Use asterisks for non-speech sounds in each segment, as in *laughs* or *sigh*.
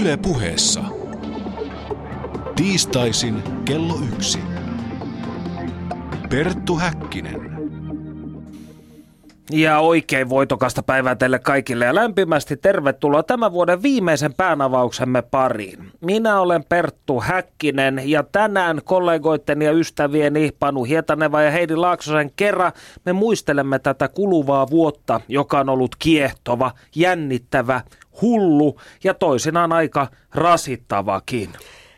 Yle puheessa. Tiistaisin kello yksi. Perttu Häkkinen. Ja oikein voitokasta päivää teille kaikille ja lämpimästi tervetuloa tämän vuoden viimeisen päänavauksemme pariin. Minä olen Perttu Häkkinen ja tänään kollegoitteni ja ystävieni Panu Hietaneva ja Heidi Laaksosen kerran me muistelemme tätä kuluvaa vuotta, joka on ollut kiehtova, jännittävä, hullu ja toisinaan aika rasittavakin.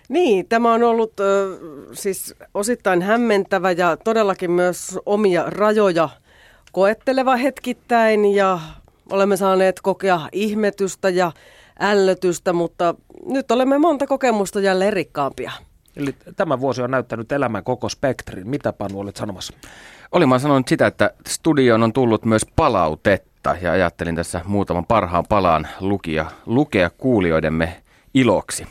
Niin, tämä on ollut ö, siis osittain hämmentävä ja todellakin myös omia rajoja koetteleva hetkittäin ja olemme saaneet kokea ihmetystä ja ällötystä, mutta nyt olemme monta kokemusta jälleen rikkaampia. Eli tämä vuosi on näyttänyt elämän koko spektrin. Mitä Panu olet sanomassa? Olin mä sanonut sitä, että studioon on tullut myös palautetta ja ajattelin tässä muutaman parhaan palaan lukia, lukea kuulijoidemme iloksi.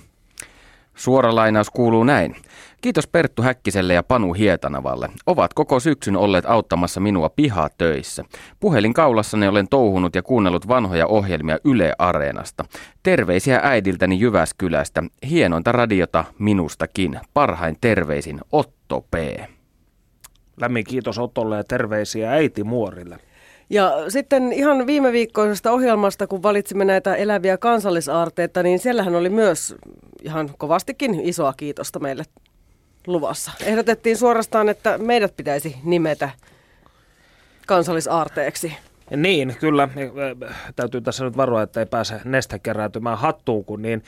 Suora lainaus kuuluu näin. Kiitos Perttu Häkkiselle ja Panu Hietanavalle. Ovat koko syksyn olleet auttamassa minua pihatöissä. Puhelin kaulassani olen touhunut ja kuunnellut vanhoja ohjelmia Yle Areenasta. Terveisiä äidiltäni Jyväskylästä. Hienointa radiota minustakin. Parhain terveisin Otto P. Lämmin kiitos Otolle ja terveisiä äiti Muorille. Ja sitten ihan viime viikkoisesta ohjelmasta, kun valitsimme näitä eläviä kansallisaarteita, niin siellähän oli myös ihan kovastikin isoa kiitosta meille luvassa. Ehdotettiin suorastaan, että meidät pitäisi nimetä kansallisaarteeksi. Niin, kyllä. Täytyy tässä nyt varoa, että ei pääse neste keräytymään hattuun, kun niin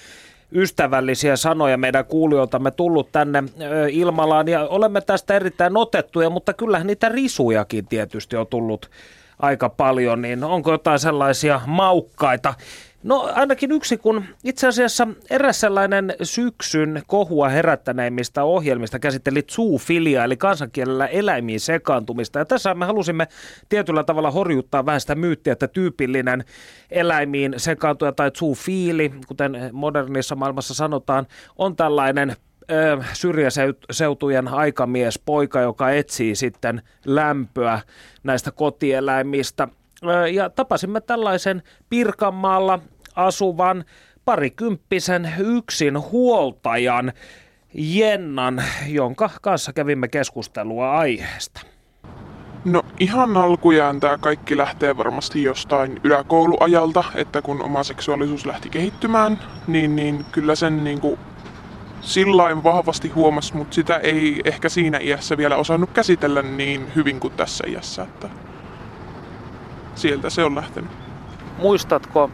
ystävällisiä sanoja meidän kuulijoiltamme tullut tänne Ilmalaan ja olemme tästä erittäin otettuja, mutta kyllähän niitä risujakin tietysti on tullut aika paljon, niin onko jotain sellaisia maukkaita? No ainakin yksi, kun itse asiassa eräs sellainen syksyn kohua herättäneimmistä ohjelmista käsitteli zoofilia, eli kansankielellä eläimiin sekaantumista. Ja tässä me halusimme tietyllä tavalla horjuttaa vähän sitä myyttiä, että tyypillinen eläimiin sekaantuja tai zoofiili, kuten modernissa maailmassa sanotaan, on tällainen syrjäseutujen aikamies, poika, joka etsii sitten lämpöä näistä kotieläimistä. Ja tapasimme tällaisen Pirkanmaalla asuvan parikymppisen yksin huoltajan Jennan, jonka kanssa kävimme keskustelua aiheesta. No ihan alkujaan tämä kaikki lähtee varmasti jostain yläkouluajalta, että kun oma seksuaalisuus lähti kehittymään, niin, niin kyllä sen niin kuin sillain vahvasti huomas, mutta sitä ei ehkä siinä iässä vielä osannut käsitellä niin hyvin kuin tässä iässä, että sieltä se on lähtenyt. Muistatko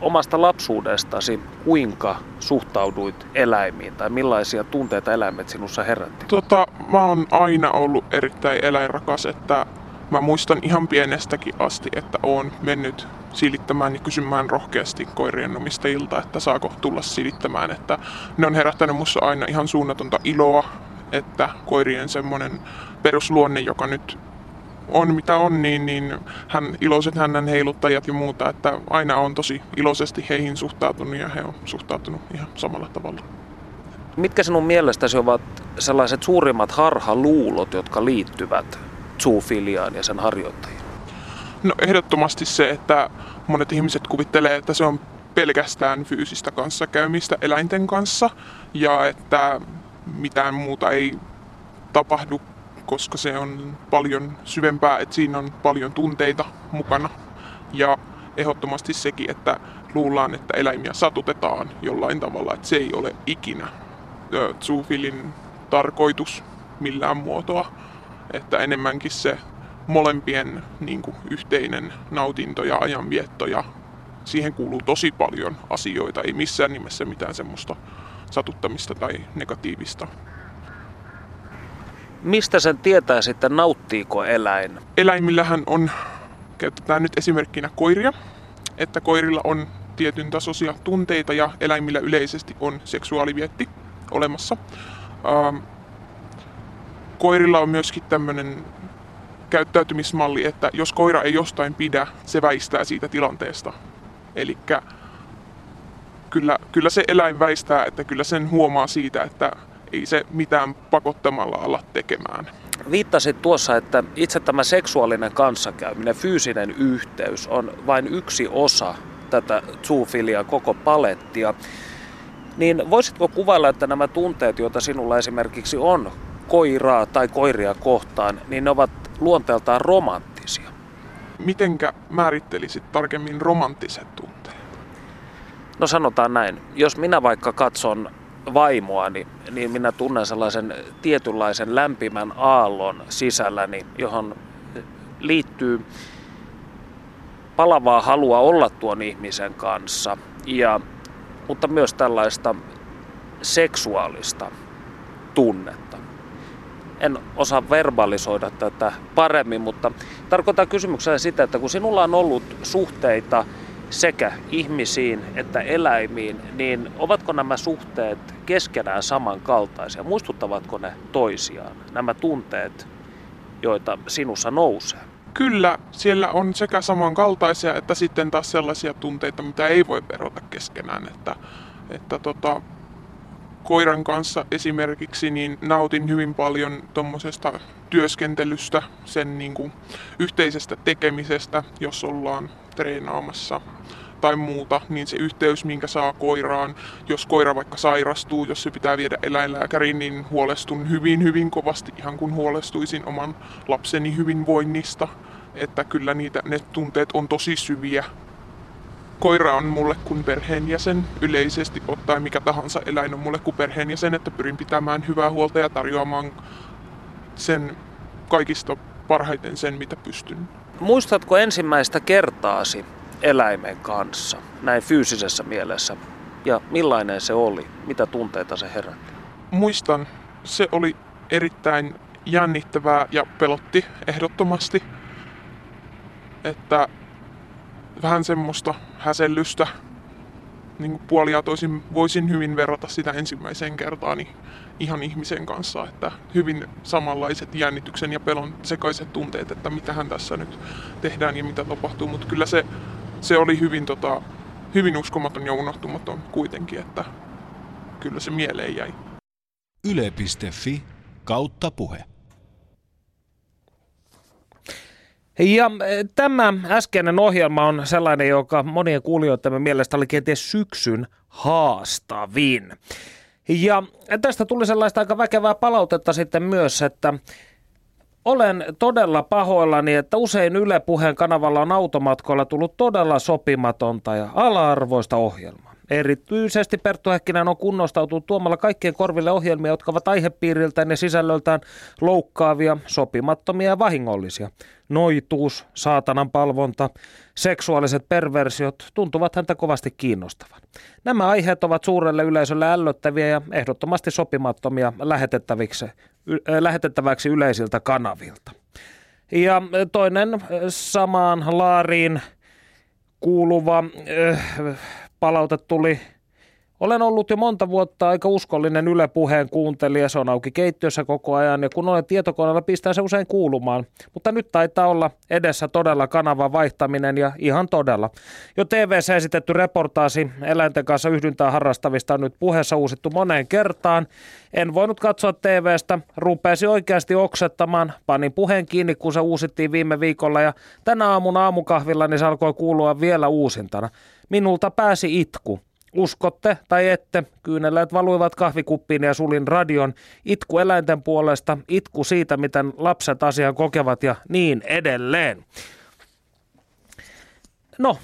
omasta lapsuudestasi, kuinka suhtauduit eläimiin tai millaisia tunteita eläimet sinussa herätti? Tota, mä oon aina ollut erittäin eläinrakas, että mä muistan ihan pienestäkin asti, että oon mennyt silittämään ja kysymään rohkeasti koirien omistajilta, että saako tulla silittämään. Että ne on herättänyt mussa aina ihan suunnatonta iloa, että koirien semmoinen perusluonne, joka nyt on mitä on, niin, niin hän, iloiset hänen heiluttajat ja muuta, että aina on tosi iloisesti heihin suhtautunut ja he on suhtautunut ihan samalla tavalla. Mitkä sinun mielestäsi ovat sellaiset suurimmat harhaluulot, jotka liittyvät zoofiliaan ja sen harjoittajiin? No ehdottomasti se, että monet ihmiset kuvittelee, että se on pelkästään fyysistä kanssakäymistä eläinten kanssa ja että mitään muuta ei tapahdu koska se on paljon syvempää, että siinä on paljon tunteita mukana. Ja ehdottomasti sekin, että luullaan, että eläimiä satutetaan jollain tavalla, että se ei ole ikinä zoofilin tarkoitus millään muotoa. Että enemmänkin se molempien niin kuin, yhteinen nautinto ja ajanvietto ja siihen kuuluu tosi paljon asioita, ei missään nimessä mitään semmoista satuttamista tai negatiivista Mistä sen tietää sitten, nauttiiko eläin? Eläimillähän on, käytetään nyt esimerkkinä koiria, että koirilla on tietyn tasoisia tunteita ja eläimillä yleisesti on seksuaalivietti olemassa. Ähm, koirilla on myöskin tämmöinen käyttäytymismalli, että jos koira ei jostain pidä, se väistää siitä tilanteesta. Eli kyllä, kyllä se eläin väistää, että kyllä sen huomaa siitä, että ei se mitään pakottamalla ala tekemään. Viittasit tuossa, että itse tämä seksuaalinen kanssakäyminen, fyysinen yhteys on vain yksi osa tätä zoofilia koko palettia. Niin voisitko kuvailla, että nämä tunteet, joita sinulla esimerkiksi on koiraa tai koiria kohtaan, niin ne ovat luonteeltaan romanttisia? Mitenkä määrittelisit tarkemmin romanttiset tunteet? No sanotaan näin, jos minä vaikka katson vaimoani, niin minä tunnen sellaisen tietynlaisen lämpimän aallon sisälläni, johon liittyy palavaa halua olla tuon ihmisen kanssa, ja, mutta myös tällaista seksuaalista tunnetta. En osaa verbalisoida tätä paremmin, mutta tarkoittaa kysymyksellä sitä, että kun sinulla on ollut suhteita sekä ihmisiin että eläimiin, niin ovatko nämä suhteet keskenään samankaltaisia? Muistuttavatko ne toisiaan, nämä tunteet, joita sinussa nousee? Kyllä, siellä on sekä samankaltaisia että sitten taas sellaisia tunteita, mitä ei voi verrata keskenään. Että, että tota, koiran kanssa esimerkiksi niin nautin hyvin paljon tuommoisesta työskentelystä, sen niin kuin yhteisestä tekemisestä, jos ollaan treenaamassa tai muuta, niin se yhteys, minkä saa koiraan, jos koira vaikka sairastuu, jos se pitää viedä eläinlääkäriin, niin huolestun hyvin, hyvin kovasti, ihan kun huolestuisin oman lapseni hyvinvoinnista. Että kyllä niitä, ne tunteet on tosi syviä. Koira on mulle kuin perheenjäsen yleisesti ottaen, mikä tahansa eläin on mulle kuin perheenjäsen, että pyrin pitämään hyvää huolta ja tarjoamaan sen kaikista parhaiten sen, mitä pystyn. Muistatko ensimmäistä kertaasi eläimen kanssa, näin fyysisessä mielessä? Ja millainen se oli? Mitä tunteita se herätti? Muistan, se oli erittäin jännittävää ja pelotti ehdottomasti. Että vähän semmoista häsellystä niin puolia toisin voisin hyvin verrata sitä ensimmäiseen kertaan niin ihan ihmisen kanssa, että hyvin samanlaiset jännityksen ja pelon sekaiset tunteet, että mitähän tässä nyt tehdään ja mitä tapahtuu, mutta kyllä se, se oli hyvin, tota, hyvin uskomaton ja unohtumaton kuitenkin, että kyllä se mieleen jäi. Yle.fi kautta puhe. Ja e, tämä äskeinen ohjelma on sellainen, joka monien kuulijoiden mielestä oli kenties syksyn haastavin. Ja tästä tuli sellaista aika väkevää palautetta sitten myös, että olen todella pahoillani, että usein Yle Puheen kanavalla on automatkoilla tullut todella sopimatonta ja ala-arvoista ohjelmaa. Erityisesti Perttu Häkkinen on kunnostautunut tuomalla kaikkien korville ohjelmia, jotka ovat aihepiiriltään ja sisällöltään loukkaavia, sopimattomia ja vahingollisia. Noituus, saatanan palvonta, seksuaaliset perversiot tuntuvat häntä kovasti kiinnostavan. Nämä aiheet ovat suurelle yleisölle ällöttäviä ja ehdottomasti sopimattomia lähetettäviksi, lähetettäväksi yleisiltä kanavilta. Ja toinen samaan laariin kuuluva äh, palaute tuli olen ollut jo monta vuotta aika uskollinen Yle Puheen kuuntelija, se on auki keittiössä koko ajan ja kun olen tietokoneella pistää se usein kuulumaan. Mutta nyt taitaa olla edessä todella kanavan vaihtaminen ja ihan todella. Jo tv esitetty reportaasi eläinten kanssa yhdyntää harrastavista on nyt puheessa uusittu moneen kertaan. En voinut katsoa TVstä, rupesi oikeasti oksettamaan, panin puheen kiinni kun se uusittiin viime viikolla ja tänä aamuna aamukahvilla niin se alkoi kuulua vielä uusintana. Minulta pääsi itku. Uskotte tai ette, kyyneleet valuivat kahvikuppiin ja sulin radion. Itku eläinten puolesta, itku siitä, miten lapset asian kokevat ja niin edelleen. No,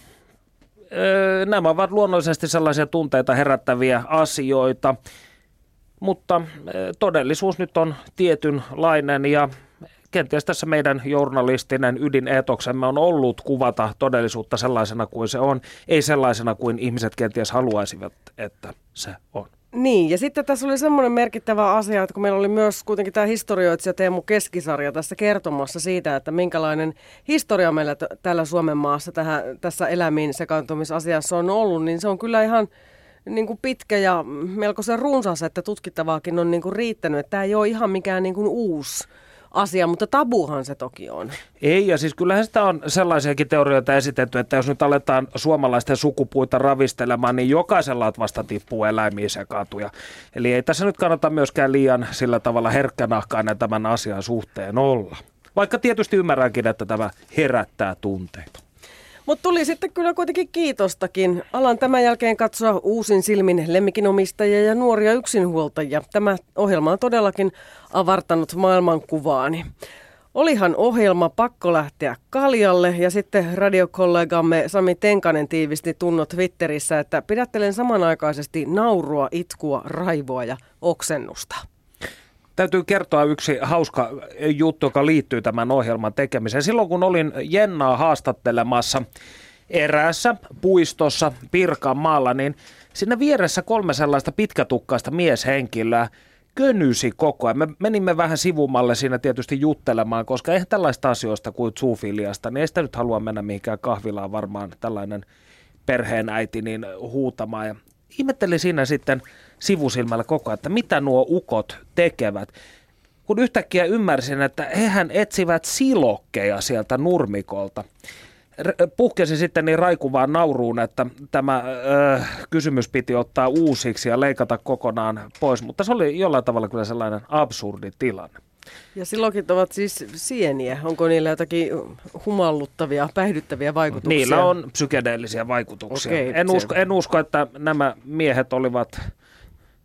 nämä ovat luonnollisesti sellaisia tunteita herättäviä asioita, mutta todellisuus nyt on tietynlainen ja kenties tässä meidän journalistinen ydinetoksemme on ollut kuvata todellisuutta sellaisena kuin se on, ei sellaisena kuin ihmiset kenties haluaisivat, että se on. Niin, ja sitten tässä oli semmoinen merkittävä asia, että kun meillä oli myös kuitenkin tämä historioitsija Teemu Keskisarja tässä kertomassa siitä, että minkälainen historia meillä t- täällä Suomen maassa tähän, tässä eläimiin sekaantumisasiassa on ollut, niin se on kyllä ihan niin kuin pitkä ja melko se runsas, että tutkittavaakin on niin kuin riittänyt. Että tämä ei ole ihan mikään niin kuin uusi asia, mutta tabuhan se toki on. Ei, ja siis kyllähän sitä on sellaisiakin teorioita esitetty, että jos nyt aletaan suomalaisten sukupuita ravistelemaan, niin jokaisella vasta tippuu eläimiä sekaatuja. Eli ei tässä nyt kannata myöskään liian sillä tavalla herkkänahkainen tämän asian suhteen olla. Vaikka tietysti ymmärränkin, että tämä herättää tunteita. Mutta tuli sitten kyllä kuitenkin kiitostakin. Alan tämän jälkeen katsoa uusin silmin lemmikinomistajia ja nuoria yksinhuoltajia. Tämä ohjelma on todellakin avartanut maailmankuvaani. Olihan ohjelma pakko lähteä kaljalle ja sitten radiokollegamme Sami Tenkanen tiivisti tunnot Twitterissä, että pidättelen samanaikaisesti naurua, itkua, raivoa ja oksennusta. Täytyy kertoa yksi hauska juttu, joka liittyy tämän ohjelman tekemiseen. Silloin kun olin Jennaa haastattelemassa eräässä puistossa Pirkanmaalla, niin sinne vieressä kolme sellaista pitkätukkaista mieshenkilöä könysi koko ajan. Me menimme vähän sivumalle siinä tietysti juttelemaan, koska eihän tällaista asioista kuin zoofiliasta, niin ei sitä nyt halua mennä mihinkään kahvilaan varmaan tällainen perheenäiti niin huutamaan. Ja ihmettelin siinä sitten sivusilmällä koko ajan, että mitä nuo ukot tekevät. Kun yhtäkkiä ymmärsin, että hehän etsivät silokkeja sieltä nurmikolta puhkesi sitten niin raikuvaan nauruun, että tämä ö, kysymys piti ottaa uusiksi ja leikata kokonaan pois, mutta se oli jollain tavalla kyllä sellainen absurdi tilanne. Ja silloinkin ovat siis sieniä. Onko niillä jotakin humalluttavia, päihdyttäviä vaikutuksia? Niillä on psykedeellisiä vaikutuksia. Okei, en, usko, en usko, että nämä miehet olivat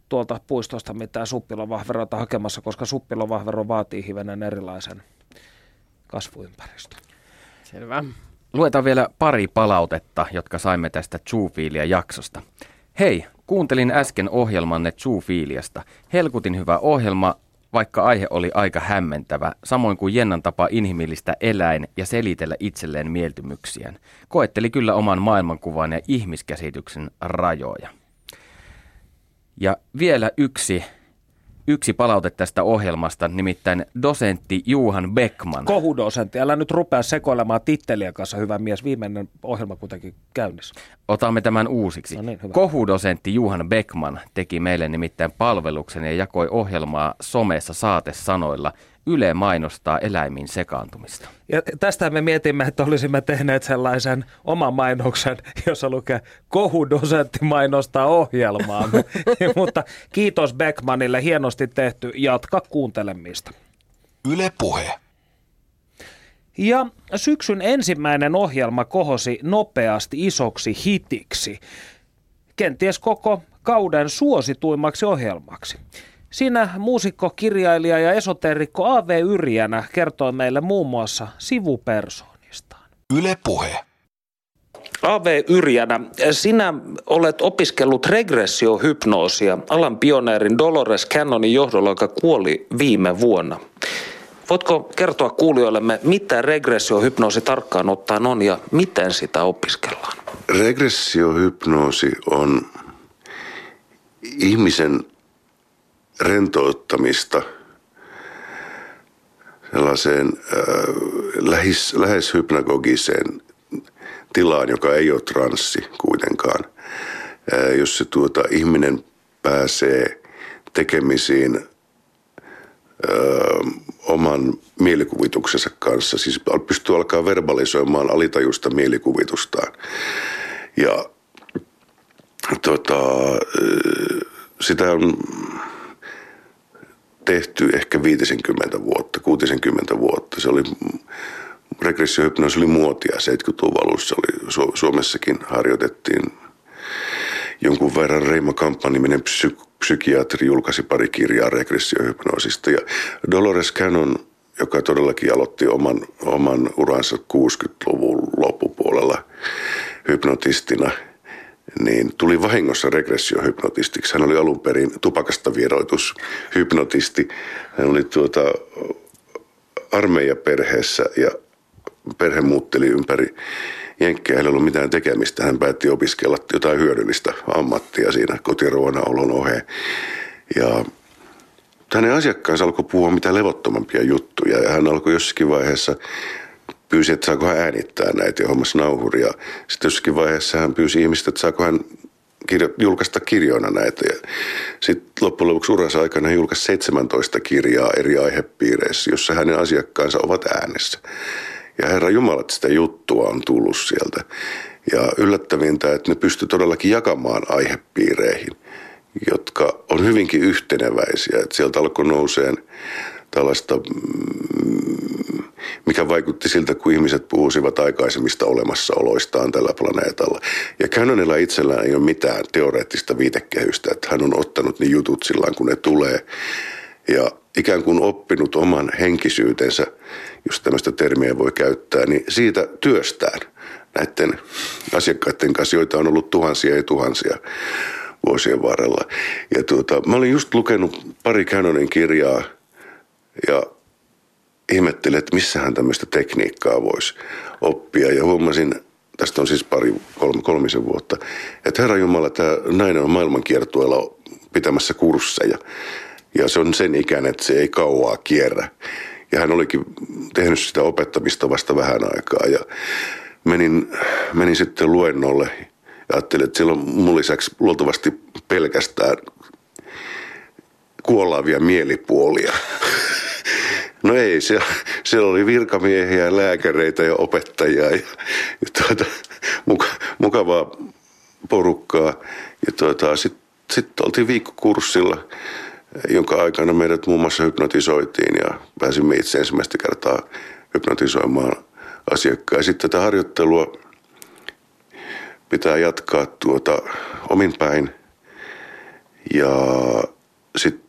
tuolta puistosta mitään suppilovahveroita hakemassa, koska suppilovahvero vaatii hivenen erilaisen kasvuympäristön. Selvä. Luetaan vielä pari palautetta, jotka saimme tästä Zoofiilia jaksosta. Hei, kuuntelin äsken ohjelmanne Zoofiiliasta. Helkutin hyvä ohjelma, vaikka aihe oli aika hämmentävä, samoin kuin Jennan tapa inhimillistä eläin ja selitellä itselleen mieltymyksiään. Koetteli kyllä oman maailmankuvan ja ihmiskäsityksen rajoja. Ja vielä yksi yksi palaute tästä ohjelmasta, nimittäin dosentti Juhan Beckman. Kohudosentti, älä nyt rupea sekoilemaan titteliä kanssa, hyvä mies. Viimeinen ohjelma kuitenkin käynnissä. Otamme tämän uusiksi. No niin, hyvä. Kohudosentti Juhan Beckman teki meille nimittäin palveluksen ja jakoi ohjelmaa somessa saatesanoilla – Yle mainostaa eläimiin sekaantumista. Ja tästä me mietimme, että olisimme tehneet sellaisen oman mainoksen, jossa lukee kohudosentti mainostaa ohjelmaa. *laughs* Mutta kiitos Beckmanille, hienosti tehty. Jatka kuuntelemista. Yle Puhe. Ja syksyn ensimmäinen ohjelma kohosi nopeasti isoksi hitiksi. Kenties koko kauden suosituimmaksi ohjelmaksi. Siinä muusikko, kirjailija ja esoterikko A.V. Yrjänä kertoi meille muun muassa sivupersoonistaan. Yle Puhe. A.V. Yrjänä, sinä olet opiskellut regressiohypnoosia alan pioneerin Dolores Cannonin johdolla, joka kuoli viime vuonna. Voitko kertoa kuulijoillemme, mitä regressiohypnoosi tarkkaan ottaen on ja miten sitä opiskellaan? Regressiohypnoosi on ihmisen rentouttamista sellaiseen äh, lähes, lähes hypnagogiseen tilaan, joka ei ole transsi kuitenkaan. Äh, jos se tuota, ihminen pääsee tekemisiin äh, oman mielikuvituksensa kanssa, siis pystyy alkaa verbalisoimaan alitajusta mielikuvitustaan. Ja tota, sitä on tehty ehkä 50 vuotta, 60 vuotta. Se oli, regressiohypnoosi oli muotia 70-luvun alussa. Oli, Su- Suomessakin harjoitettiin jonkun verran Reima Kamppa-niminen psy- psykiatri julkaisi pari kirjaa regressiohypnoosista. Ja Dolores Cannon, joka todellakin aloitti oman, oman uransa 60-luvun loppupuolella hypnotistina – niin tuli vahingossa regressiohypnotistiksi. Hän oli alun perin tupakasta vieroitushypnotisti. Hän oli tuota armeijaperheessä ja perhe muutteli ympäri Jenkkejä. Hänellä ei ollut mitään tekemistä. Hän päätti opiskella jotain hyödyllistä ammattia siinä kotiruona olon oheen. Ja hänen asiakkaansa alkoi puhua mitä levottomampia juttuja ja hän alkoi jossakin vaiheessa pyysi, että saako hän äänittää näitä ja hommas nauhuria. Sitten jossakin vaiheessa hän pyysi ihmistä, että saako hän kirjo, julkaista kirjoina näitä. Sitten loppujen lopuksi uransa aikana hän julkaisi 17 kirjaa eri aihepiireissä, jossa hänen asiakkaansa ovat äänessä. Ja Herra Jumala, että sitä juttua on tullut sieltä. Ja yllättävintä, että ne pystyy todellakin jakamaan aihepiireihin, jotka on hyvinkin yhteneväisiä. Että sieltä alkoi nouseen tällaista mm, mikä vaikutti siltä, kun ihmiset puhuisivat aikaisemmista olemassaoloistaan tällä planeetalla. Ja Cannonilla itsellään ei ole mitään teoreettista viitekehystä, että hän on ottanut ne jutut silloin, kun ne tulee. Ja ikään kuin oppinut oman henkisyytensä, jos tämmöistä termiä voi käyttää, niin siitä työstään näiden asiakkaiden kanssa, joita on ollut tuhansia ja tuhansia vuosien varrella. Ja tuota, mä olin just lukenut pari Canonin kirjaa ja ihmettelin, että missähän tämmöistä tekniikkaa voisi oppia. Ja huomasin, tästä on siis pari, kolme, kolmisen vuotta, että Herra Jumala, tämä nainen on maailmankiertueella pitämässä kursseja. Ja se on sen ikäinen, että se ei kauaa kierrä. Ja hän olikin tehnyt sitä opettamista vasta vähän aikaa. Ja menin, menin sitten luennolle ja ajattelin, että siellä on mun lisäksi luultavasti pelkästään kuolaavia mielipuolia. No ei, siellä, siellä oli virkamiehiä, lääkäreitä ja opettajia ja, ja tuota, muka, mukavaa porukkaa. Ja tuota, sitten sit oltiin viikkokurssilla, jonka aikana meidät muun muassa hypnotisoitiin ja pääsimme itse ensimmäistä kertaa hypnotisoimaan asiakkaan. Sitten tätä harjoittelua pitää jatkaa tuota omin päin ja sitten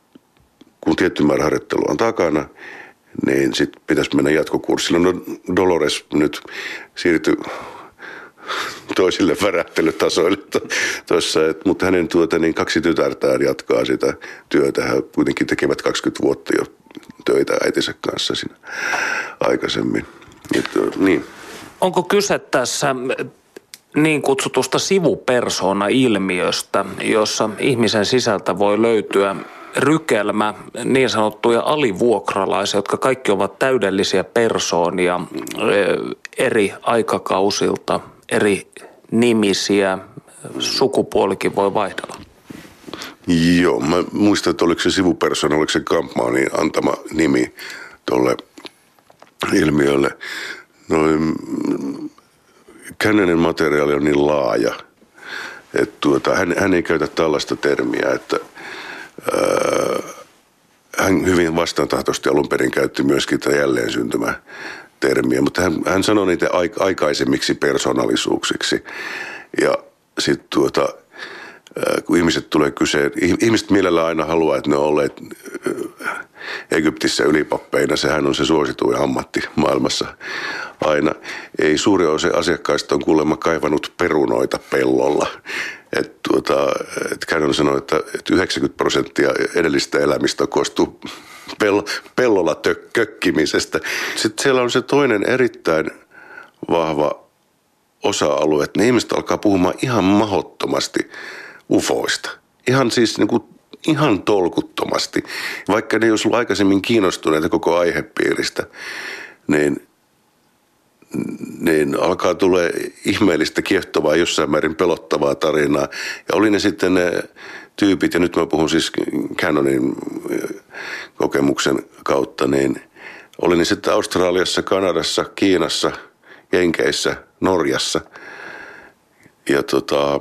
kun tietty määrä harjoittelua on takana, niin sitten pitäisi mennä jatkokurssille. No Dolores nyt siirtyi toisille värähtelytasoille tuossa, mutta hänen tuota, niin kaksi tytärtään jatkaa sitä työtä. He kuitenkin tekevät 20 vuotta jo töitä äitinsä kanssa siinä aikaisemmin. Et, niin. Onko kyse tässä niin kutsutusta sivupersona-ilmiöstä, jossa ihmisen sisältä voi löytyä rykelmä niin sanottuja alivuokralaisia, jotka kaikki ovat täydellisiä persoonia eri aikakausilta, eri nimisiä, sukupuolikin voi vaihdella. Joo, mä muistan, että oliko se sivupersona, oliko se Kampmaanin antama nimi tuolle ilmiölle. Noin, Kännenin materiaali on niin laaja, että tuota, hän, hän ei käytä tällaista termiä, että hän hyvin vastantahtoisesti alun perin käytti myöskin tätä jälleen syntymä termiä, mutta hän, hän sanoi niitä aikaisemmiksi persoonallisuuksiksi. Ja sitten tuota, kun ihmiset tulee kyseen, ihmiset mielellään aina haluaa, että ne on olleet Egyptissä ylipappeina, sehän on se suosituin ammatti maailmassa aina. Ei suuri osa asiakkaista on kuulemma kaivannut perunoita pellolla. Et tuota, et Cannon sanoi, että, että 90 prosenttia edellistä elämistä koostuu pello, pellolla tök, kökkimisestä. Sitten siellä on se toinen erittäin vahva osa-alue, että ne ihmiset alkaa puhumaan ihan mahottomasti ufoista. Ihan siis niin kuin ihan tolkuttomasti. Vaikka ne ei olisi ollut aikaisemmin kiinnostuneita koko aihepiiristä, niin, niin alkaa tulla ihmeellistä, kiehtovaa, jossain määrin pelottavaa tarinaa. Ja oli ne sitten ne tyypit, ja nyt mä puhun siis Canonin kokemuksen kautta, niin oli ne sitten Australiassa, Kanadassa, Kiinassa, Jenkeissä, Norjassa. Ja tota,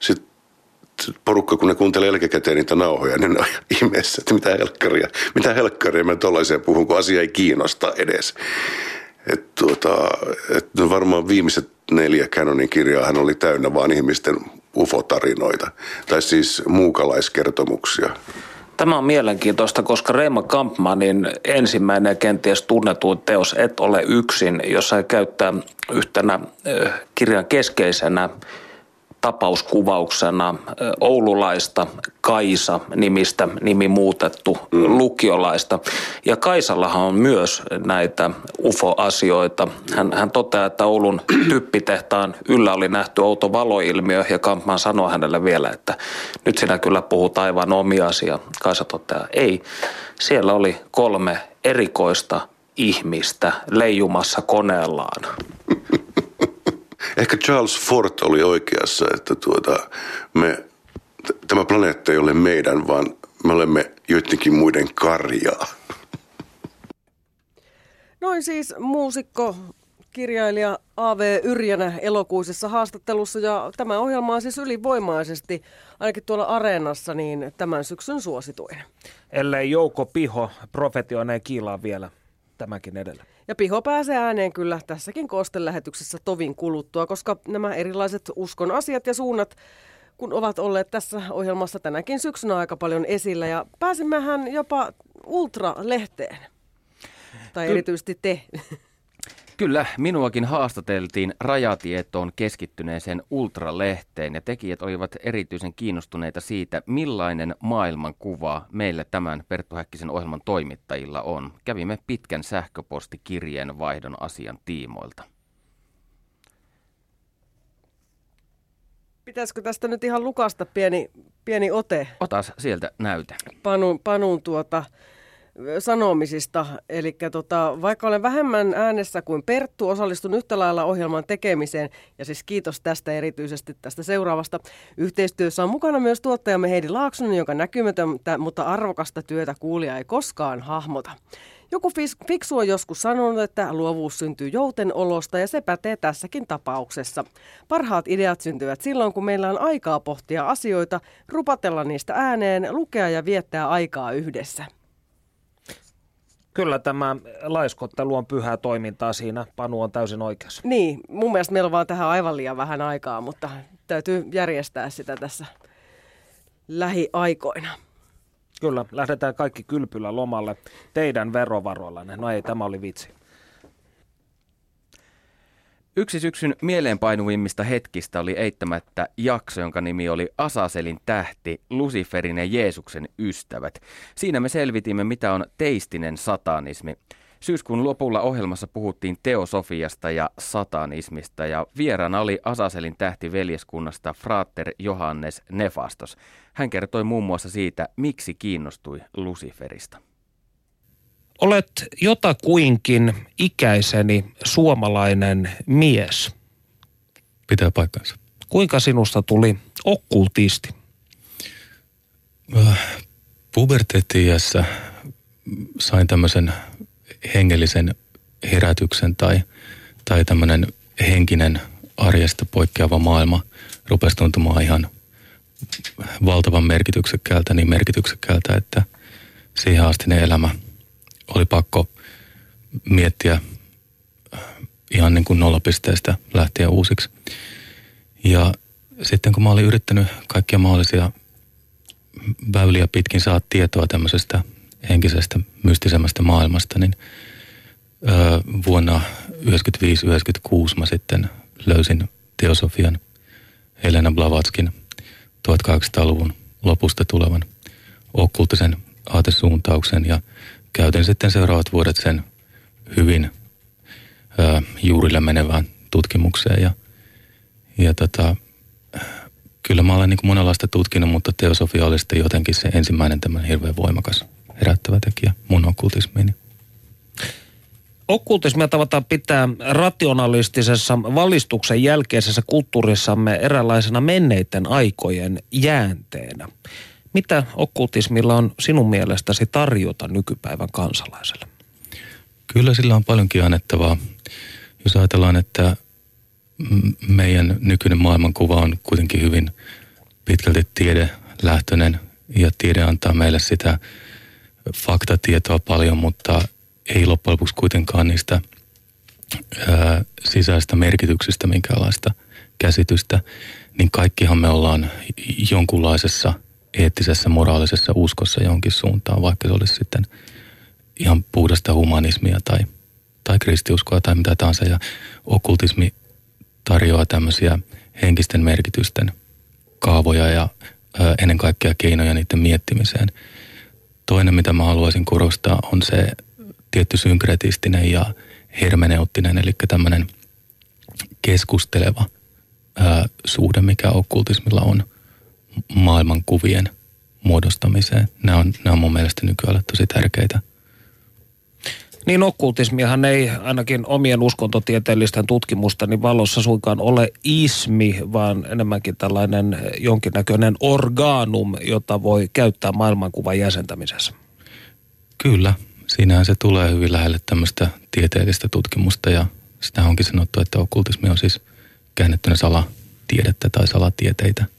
sitten porukka, kun ne kuuntelee jälkikäteen niitä nauhoja, niin ne on ihmeessä, että mitä helkkaria, mitä helkkaria mä tollaisia puhun, kun asia ei kiinnosta edes. Et tuota, et no varmaan viimeiset neljä Canonin kirjaa hän oli täynnä vaan ihmisten ufotarinoita, tai siis muukalaiskertomuksia. Tämä on mielenkiintoista, koska Reima Kampmanin ensimmäinen ja kenties tunnetuin teos Et ole yksin, jossa hän käyttää yhtenä kirjan keskeisenä tapauskuvauksena oululaista Kaisa nimistä, nimi muutettu mm. lukiolaista. Ja Kaisallahan on myös näitä UFO-asioita. Hän, hän toteaa, että Oulun *clears throat* typpitehtaan yllä oli nähty outo valoilmiö ja Kampman sanoi hänelle vielä, että nyt sinä kyllä puhut aivan omia asia. Kaisa toteaa, ei. Siellä oli kolme erikoista ihmistä leijumassa koneellaan. *laughs* Ehkä Charles Ford oli oikeassa, että tuota, me, tämä planeetta ei ole meidän, vaan me olemme joidenkin muiden karjaa. Noin siis muusikko, kirjailija A.V. Yrjänä elokuisessa haastattelussa ja tämä ohjelma on siis ylivoimaisesti, ainakin tuolla areenassa, niin tämän syksyn suosituin. Ellei Jouko Piho profetioneen kiilaa vielä. Tämäkin edellä. Ja Piho pääsee ääneen kyllä tässäkin koostelähetyksessä tovin kuluttua, koska nämä erilaiset uskon asiat ja suunnat kun ovat olleet tässä ohjelmassa tänäkin syksynä aika paljon esillä ja pääsimmehän jopa Ultra-lehteen. Tai erityisesti te. Kyllä, minuakin haastateltiin rajatietoon keskittyneeseen ultralehteen ja tekijät olivat erityisen kiinnostuneita siitä, millainen maailmankuva meillä tämän Perttu Häkkisen ohjelman toimittajilla on. Kävimme pitkän sähköpostikirjeen vaihdon asian tiimoilta. Pitäisikö tästä nyt ihan lukasta pieni, pieni ote? Otas sieltä näyte. Panun, panun tuota, sanomisista. Eli tota, vaikka olen vähemmän äänessä kuin Perttu, osallistun yhtä lailla ohjelman tekemiseen. Ja siis kiitos tästä erityisesti tästä seuraavasta. Yhteistyössä on mukana myös tuottajamme Heidi Laaksonen, joka näkymätöntä, mutta arvokasta työtä kuulija ei koskaan hahmota. Joku fiksu on joskus sanonut, että luovuus syntyy jouten olosta ja se pätee tässäkin tapauksessa. Parhaat ideat syntyvät silloin, kun meillä on aikaa pohtia asioita, rupatella niistä ääneen, lukea ja viettää aikaa yhdessä. Kyllä tämä laiskottelu on pyhää toimintaa siinä. Panu on täysin oikeassa. Niin, mun mielestä meillä on vaan tähän aivan liian vähän aikaa, mutta täytyy järjestää sitä tässä lähiaikoina. Kyllä, lähdetään kaikki kylpylä lomalle teidän verovaroillanne. No ei, tämä oli vitsi. Yksi syksyn mieleenpainuvimmista hetkistä oli eittämättä jakso, jonka nimi oli Asaselin tähti, Luciferin ja Jeesuksen ystävät. Siinä me selvitimme, mitä on teistinen satanismi. Syyskuun lopulla ohjelmassa puhuttiin teosofiasta ja satanismista ja vieraana oli Asaselin tähti veljeskunnasta Frater Johannes Nefastos. Hän kertoi muun muassa siitä, miksi kiinnostui Luciferista. Olet jotakuinkin ikäiseni suomalainen mies. Pitää paikkansa. Kuinka sinusta tuli okkultisti? Äh, puberteettiässä sain tämmöisen hengellisen herätyksen tai, tai tämmöinen henkinen arjesta poikkeava maailma rupesi tuntumaan ihan valtavan merkityksekkäältä, niin merkityksekkäältä, että siihen asti ne elämä – oli pakko miettiä äh, ihan niin kuin nollapisteestä lähteä uusiksi. Ja sitten kun mä olin yrittänyt kaikkia mahdollisia väyliä pitkin saada tietoa tämmöisestä henkisestä, mystisemmästä maailmasta, niin öö, vuonna 1995-1996 mä sitten löysin teosofian Helena Blavatskin 1800-luvun lopusta tulevan okkultisen aatesuuntauksen ja – käytin sitten seuraavat vuodet sen hyvin ö, juurille menevään tutkimukseen ja, ja tota, kyllä mä olen niin kuin monenlaista tutkinut, mutta teosofia oli sitten jotenkin se ensimmäinen tämän hirveän voimakas herättävä tekijä mun okkultismiini. Okkultismia tavataan pitää rationalistisessa valistuksen jälkeisessä kulttuurissamme eräänlaisena menneiden aikojen jäänteenä. Mitä okkultismilla on sinun mielestäsi tarjota nykypäivän kansalaiselle? Kyllä sillä on paljonkin annettavaa. Jos ajatellaan, että meidän nykyinen maailmankuva on kuitenkin hyvin pitkälti tiedelähtöinen ja tiede antaa meille sitä faktatietoa paljon, mutta ei loppujen lopuksi kuitenkaan niistä ää, sisäistä merkityksistä minkäänlaista käsitystä, niin kaikkihan me ollaan jonkunlaisessa – eettisessä, moraalisessa uskossa johonkin suuntaan, vaikka se olisi sitten ihan puhdasta humanismia tai, tai kristiuskoa tai mitä tahansa. Ja okkultismi tarjoaa tämmöisiä henkisten merkitysten kaavoja ja ö, ennen kaikkea keinoja niiden miettimiseen. Toinen, mitä mä haluaisin korostaa, on se tietty synkretistinen ja hermeneuttinen, eli tämmöinen keskusteleva ö, suhde, mikä okkultismilla on – maailmankuvien muodostamiseen. Nämä on, nämä on mun mielestä nykyään tosi tärkeitä. Niin okkultismihan ei ainakin omien uskontotieteellisten tutkimustani valossa suinkaan ole ismi, vaan enemmänkin tällainen jonkinnäköinen organum, jota voi käyttää maailmankuvan jäsentämisessä. Kyllä, siinähän se tulee hyvin lähelle tämmöistä tieteellistä tutkimusta ja sitä onkin sanottu, että okkultismi on siis käännettynä salatiedettä tai salatieteitä –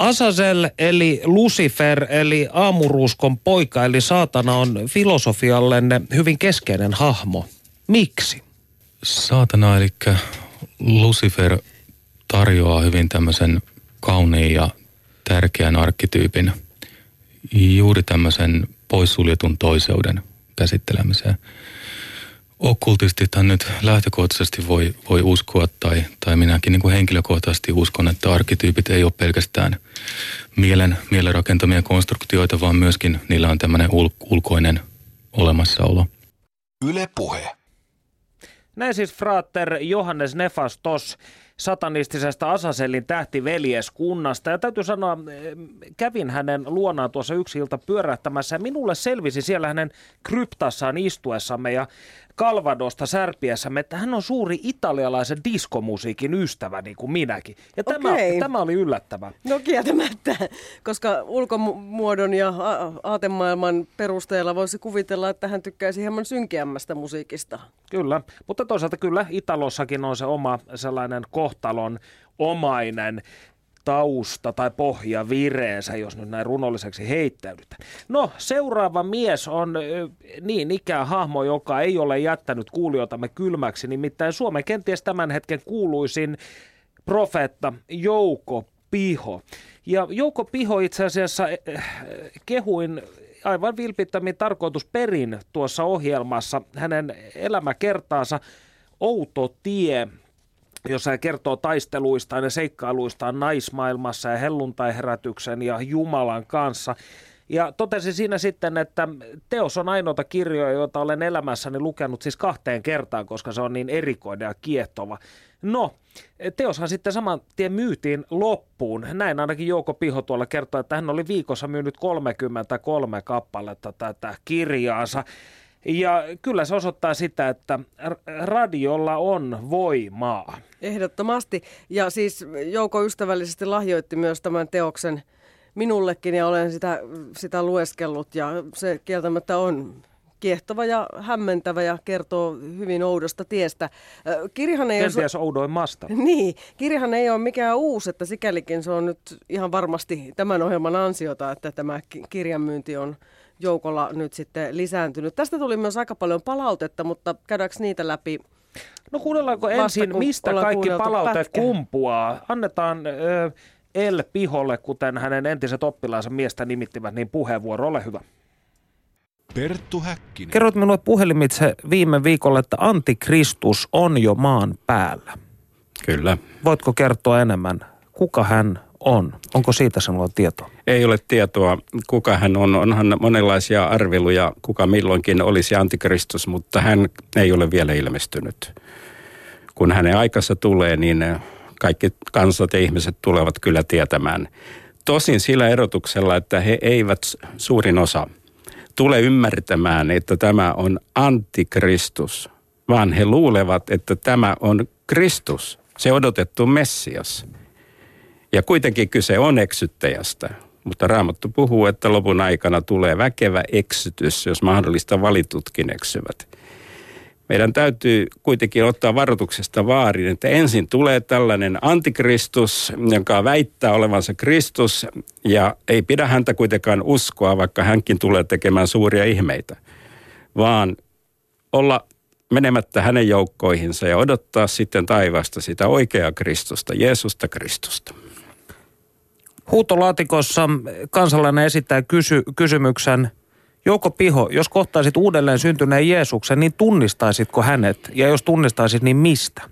Asazel eli Lucifer eli aamuruuskon poika eli saatana on filosofiallenne hyvin keskeinen hahmo. Miksi? Saatana eli Lucifer tarjoaa hyvin tämmöisen kauniin ja tärkeän arkkityypin juuri tämmöisen poissuljetun toiseuden käsittelemiseen. Okkultistithan nyt lähtökohtaisesti voi, voi uskoa, tai, tai minäkin niin kuin henkilökohtaisesti uskon, että arkkityypit ei ole pelkästään mielen, mielen rakentamia konstruktioita, vaan myöskin niillä on tämmöinen ul, ulkoinen olemassaolo. Yle Puhe. Näin siis Frater Johannes Nefastos satanistisesta Asaselin tähtiveljeskunnasta. Ja täytyy sanoa, kävin hänen luonaan tuossa yksi ilta pyörähtämässä ja minulle selvisi siellä hänen kryptassaan istuessamme ja Kalvadosta särpiessämme, että hän on suuri italialaisen diskomusiikin ystävä, niin kuin minäkin. Ja tämä, Okei. tämä oli yllättävää. No kieltämättä, koska ulkomuodon ja a- aatemaailman perusteella voisi kuvitella, että hän tykkäisi hieman synkeämmästä musiikista. Kyllä, mutta toisaalta kyllä Italossakin on se oma sellainen kohtalon omainen tausta tai pohja vireensä, jos nyt näin runolliseksi heittäydytään. No, seuraava mies on niin ikään hahmo, joka ei ole jättänyt kuulijoitamme kylmäksi, nimittäin Suomen kenties tämän hetken kuuluisin profeetta Jouko Piho. Ja Jouko Piho itse asiassa eh, eh, kehuin aivan vilpittömin tarkoitus perin tuossa ohjelmassa hänen elämäkertaansa Outo tie, jossa hän kertoo taisteluistaan ja seikkailuistaan naismaailmassa ja helluntaiherätyksen ja Jumalan kanssa. Ja totesin siinä sitten, että teos on ainoita kirjoja, joita olen elämässäni lukenut siis kahteen kertaan, koska se on niin erikoinen ja kiehtova. No, teoshan sitten saman tien myytiin loppuun. Näin ainakin Jouko Piho tuolla kertoi, että hän oli viikossa myynyt 33 kappaletta tätä kirjaansa. Ja kyllä se osoittaa sitä, että radiolla on voimaa. Ehdottomasti. Ja siis Jouko ystävällisesti lahjoitti myös tämän teoksen minullekin ja olen sitä, sitä lueskellut ja se kieltämättä on kiehtova ja hämmentävä ja kertoo hyvin oudosta tiestä. Kirjahan ei ole... Kenties oudoimmasta. *laughs* Niin, kirjahan ei ole mikään uusi, että sikälikin se on nyt ihan varmasti tämän ohjelman ansiota, että tämä ki- kirjanmyynti on joukolla nyt sitten lisääntynyt. Tästä tuli myös aika paljon palautetta, mutta käydäänkö niitä läpi? No kuunnellaanko Vasta ensin, kun mistä kaikki palauteet pätkä. kumpuaa? Annetaan ö, El Piholle, kuten hänen entiset oppilaansa miestä nimittivät, niin puheenvuoro. Ole hyvä. Perttu Häkkinen. Kerroit minulle puhelimitse viime viikolla, että antikristus on jo maan päällä. Kyllä. Voitko kertoa enemmän, kuka hän on? Onko siitä sinulla tietoa? Ei ole tietoa, kuka hän on. Onhan monenlaisia arveluja, kuka milloinkin olisi antikristus, mutta hän ei ole vielä ilmestynyt. Kun hänen aikansa tulee, niin kaikki kansat ja ihmiset tulevat kyllä tietämään. Tosin sillä erotuksella, että he eivät suurin osa tule ymmärtämään, että tämä on antikristus, vaan he luulevat, että tämä on Kristus, se odotettu Messias. Ja kuitenkin kyse on eksyttäjästä. Mutta Raamattu puhuu, että lopun aikana tulee väkevä eksytys, jos mahdollista valitutkin eksyvät. Meidän täytyy kuitenkin ottaa varoituksesta vaarin, että ensin tulee tällainen antikristus, joka väittää olevansa Kristus ja ei pidä häntä kuitenkaan uskoa, vaikka hänkin tulee tekemään suuria ihmeitä, vaan olla menemättä hänen joukkoihinsa ja odottaa sitten taivaasta sitä oikeaa Kristusta, Jeesusta Kristusta. Huutolaatikossa kansalainen esittää kysy- kysymyksen, Jouko Piho, jos kohtaisit uudelleen syntyneen Jeesuksen, niin tunnistaisitko hänet? Ja jos tunnistaisit, niin mistä?